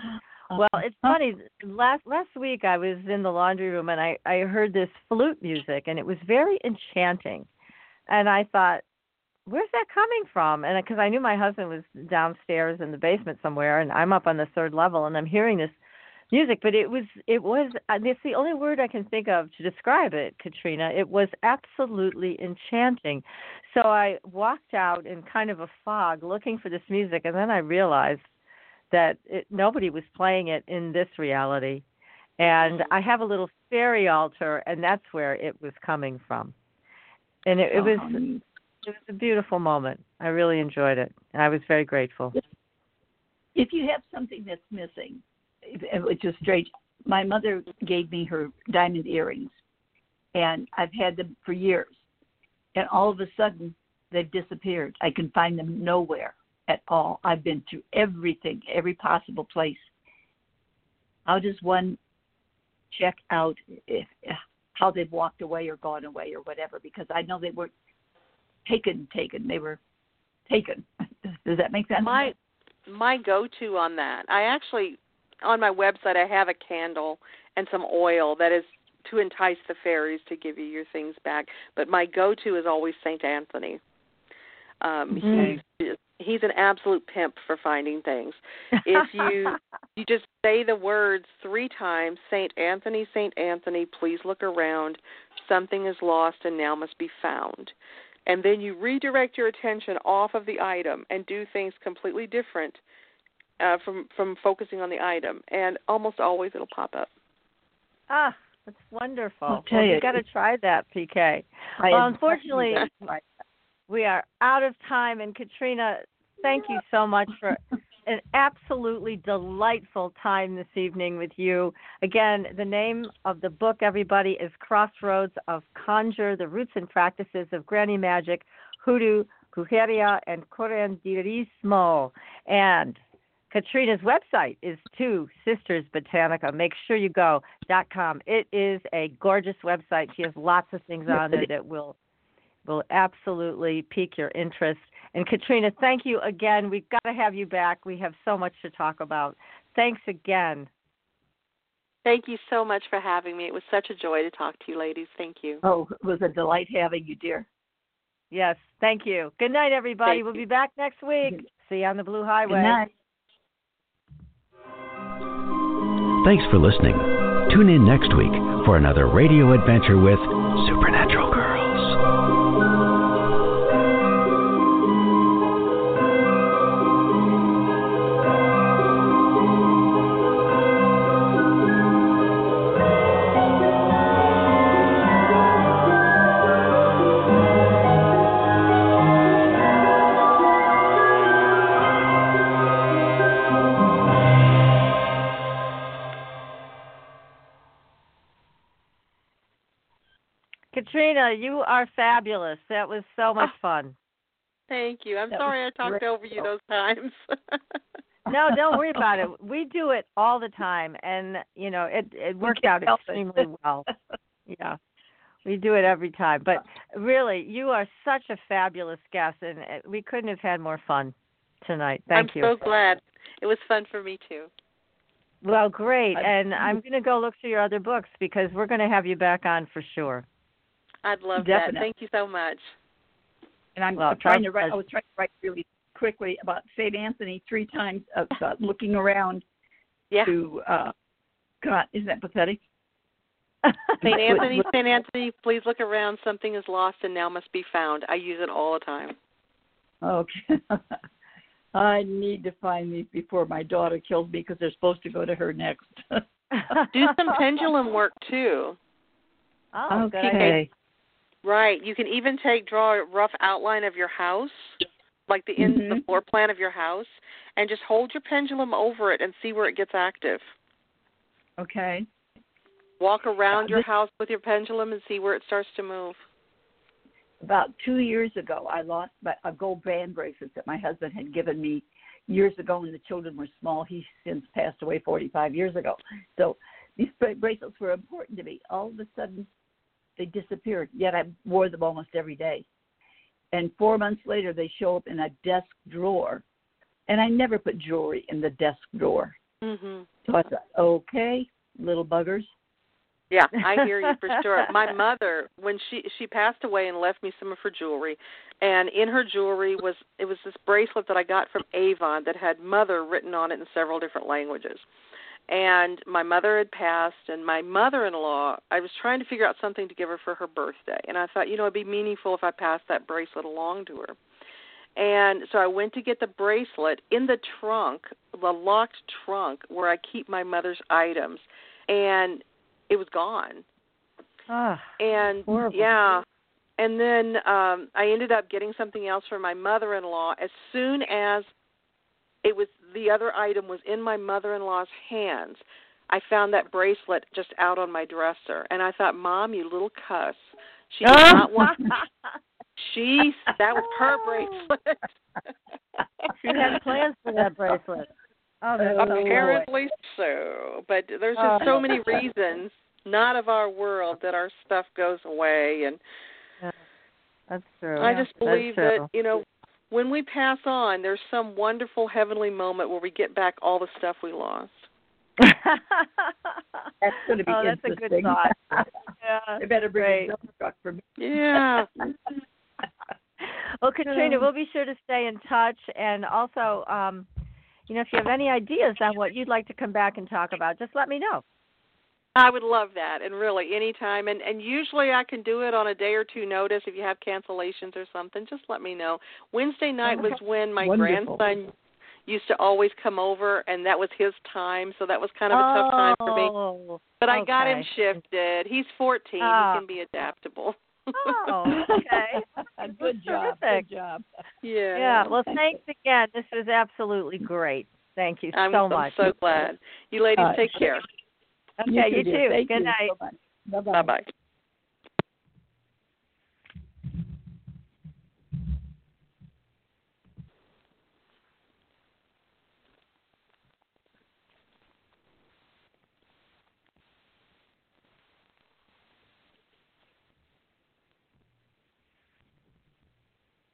Well, it's funny. Last last week I was in the laundry room and I I heard this flute music and it was very enchanting, and I thought, where's that coming from? And because I knew my husband was downstairs in the basement somewhere, and I'm up on the third level, and I'm hearing this music, but it was it was uh, it's the only word I can think of to describe it, Katrina. It was absolutely enchanting. So I walked out in kind of a fog looking for this music, and then I realized that it, nobody was playing it in this reality. And I have a little fairy altar, and that's where it was coming from. And it, it was Um, it was a beautiful moment. I really enjoyed it, and I was very grateful. if you have something that's missing, which is strange, my mother gave me her diamond earrings, and I've had them for years, and all of a sudden they've disappeared. I can find them nowhere at all. I've been through everything, every possible place. How does one check out if how they've walked away or gone away or whatever? Because I know they weren't taken, taken. They were taken. Does that make sense? my my go-to on that, I actually on my website I have a candle and some oil that is to entice the fairies to give you your things back. But my go-to is always Saint Anthony. Um, Mhm. he's he's an absolute pimp for finding things. If you you just say the words three times, Saint Anthony, Saint Anthony, please look around. Something is lost and now must be found. And then you redirect your attention off of the item and do things completely different uh, from from focusing on the item. And almost always it'll pop up. ah, that's wonderful. I'll tell well, you, you got to try that, PK. I well, unfortunately, we are out of time. And Katrina, thank you so much for an absolutely delightful time this evening with you. Again, the name of the book, everybody, is Crossroads of Conjure The Roots and Practices of Granny Magic, Hoodoo, Brujeria, and Curanderismo. And Katrina's website is Two Sisters Botanica. Make sure you go dot com. It is a gorgeous website. She has lots of things on there that will will absolutely pique your interest. And Katrina, thank you again. We've got to have you back. We have so much to talk about. Thanks again. Thank you so much for having me. It was such a joy to talk to you, ladies. Thank you. Oh, it was a delight having you, dear. Yes, thank you. Good night, everybody. Thank we'll you. be back next week. Mm-hmm. See you on the Blue Highway. Good night. Thanks for listening. Tune in next week for another radio adventure with Supernatural are fabulous. That was so much fun. Thank you. I'm That sorry I talked great. over you those times. No, don't worry about it. We do it all the time, and you know it it worked out help it. extremely well. Yeah, we do it every time. But really, you are such a fabulous guest, and uh, we couldn't have had more fun tonight. Thank you. I'm so glad. It was fun for me too. Well, great, I- and I'm going to go look through your other books because we're going to have you back on for sure. I'd love that. Thank you so much. And I'm Well, trying to write. I was trying to write really quickly about Saint Anthony three times, uh, uh, looking around Yeah. to. uh God, isn't that pathetic? St. Anthony, St. Anthony, please look around. Something is lost and now must be found. I use it all the time. Okay. I need to find these before my daughter kills me because they're supposed to go to her next. Do some pendulum work too. Oh, good idea. okay. Right. You can even take draw a rough outline of your house, like the in the mm-hmm. floor plan of your house, and just hold your pendulum over it and see where it gets active. Okay. Walk around your house with your pendulum and see where it starts to move. About two years ago, I lost my, a gold band bracelet that my husband had given me years ago when the children were small. He since passed away 45 years ago. So these bracelets were important to me. All of a sudden, they disappeared. Yet I wore them almost every day. And four months later, they show up in a desk drawer. And I never put jewelry in the desk drawer. Mm-hmm. So I thought, okay, little buggers. Yeah, I hear you for sure. My mother, when she she passed away and left me some of her jewelry, and in her jewelry was it was this bracelet that I got from Avon that had mother written on it in several different languages. And my mother had passed, and my mother-in-law, I was trying to figure out something to give her for her birthday, and I thought, you know, it'd be meaningful if I passed that bracelet along to her. And so I went to get the bracelet in the trunk, the locked trunk where I keep my mother's items, and it was gone. Ah, And Horrible. yeah, and then um I ended up getting something else for my mother-in-law as soon as it was the other item was in my mother-in-law's hands. I found that bracelet just out on my dresser, and I thought, "Mom, you little cuss." She did not want. She that was her bracelet. she had plans for that bracelet. Oh. Apparently so, but there's just so many oh. reasons, not of our world, that our stuff goes away, and That's true. I just believe that you know when we pass on, there's some wonderful heavenly moment where we get back all the stuff we lost. That's going to be oh, that's a good interesting. thought. Yeah, they better bring great. a truck for me. Yeah. well, Katrina, we'll be sure to stay in touch, and also, um, you know, if you have any ideas on what you'd like to come back and talk about, just let me know. I would love that, and really anytime, and and usually I can do it on a day or two notice. If you have cancellations or something, just let me know. Wednesday night was when my Wonderful. grandson used to always come over, and that was his time, so that was kind of a oh, tough time for me. Oh, but okay. I got him shifted. He's 14; he ah. can be adaptable. oh, okay. Good job. Terrific. Good job. Yeah. Yeah. Well, thanks again. This was absolutely great. Thank you so I'm, much. I'm so glad. You ladies uh, take care. Okay, you, too. You too. Good you night. Bye bye.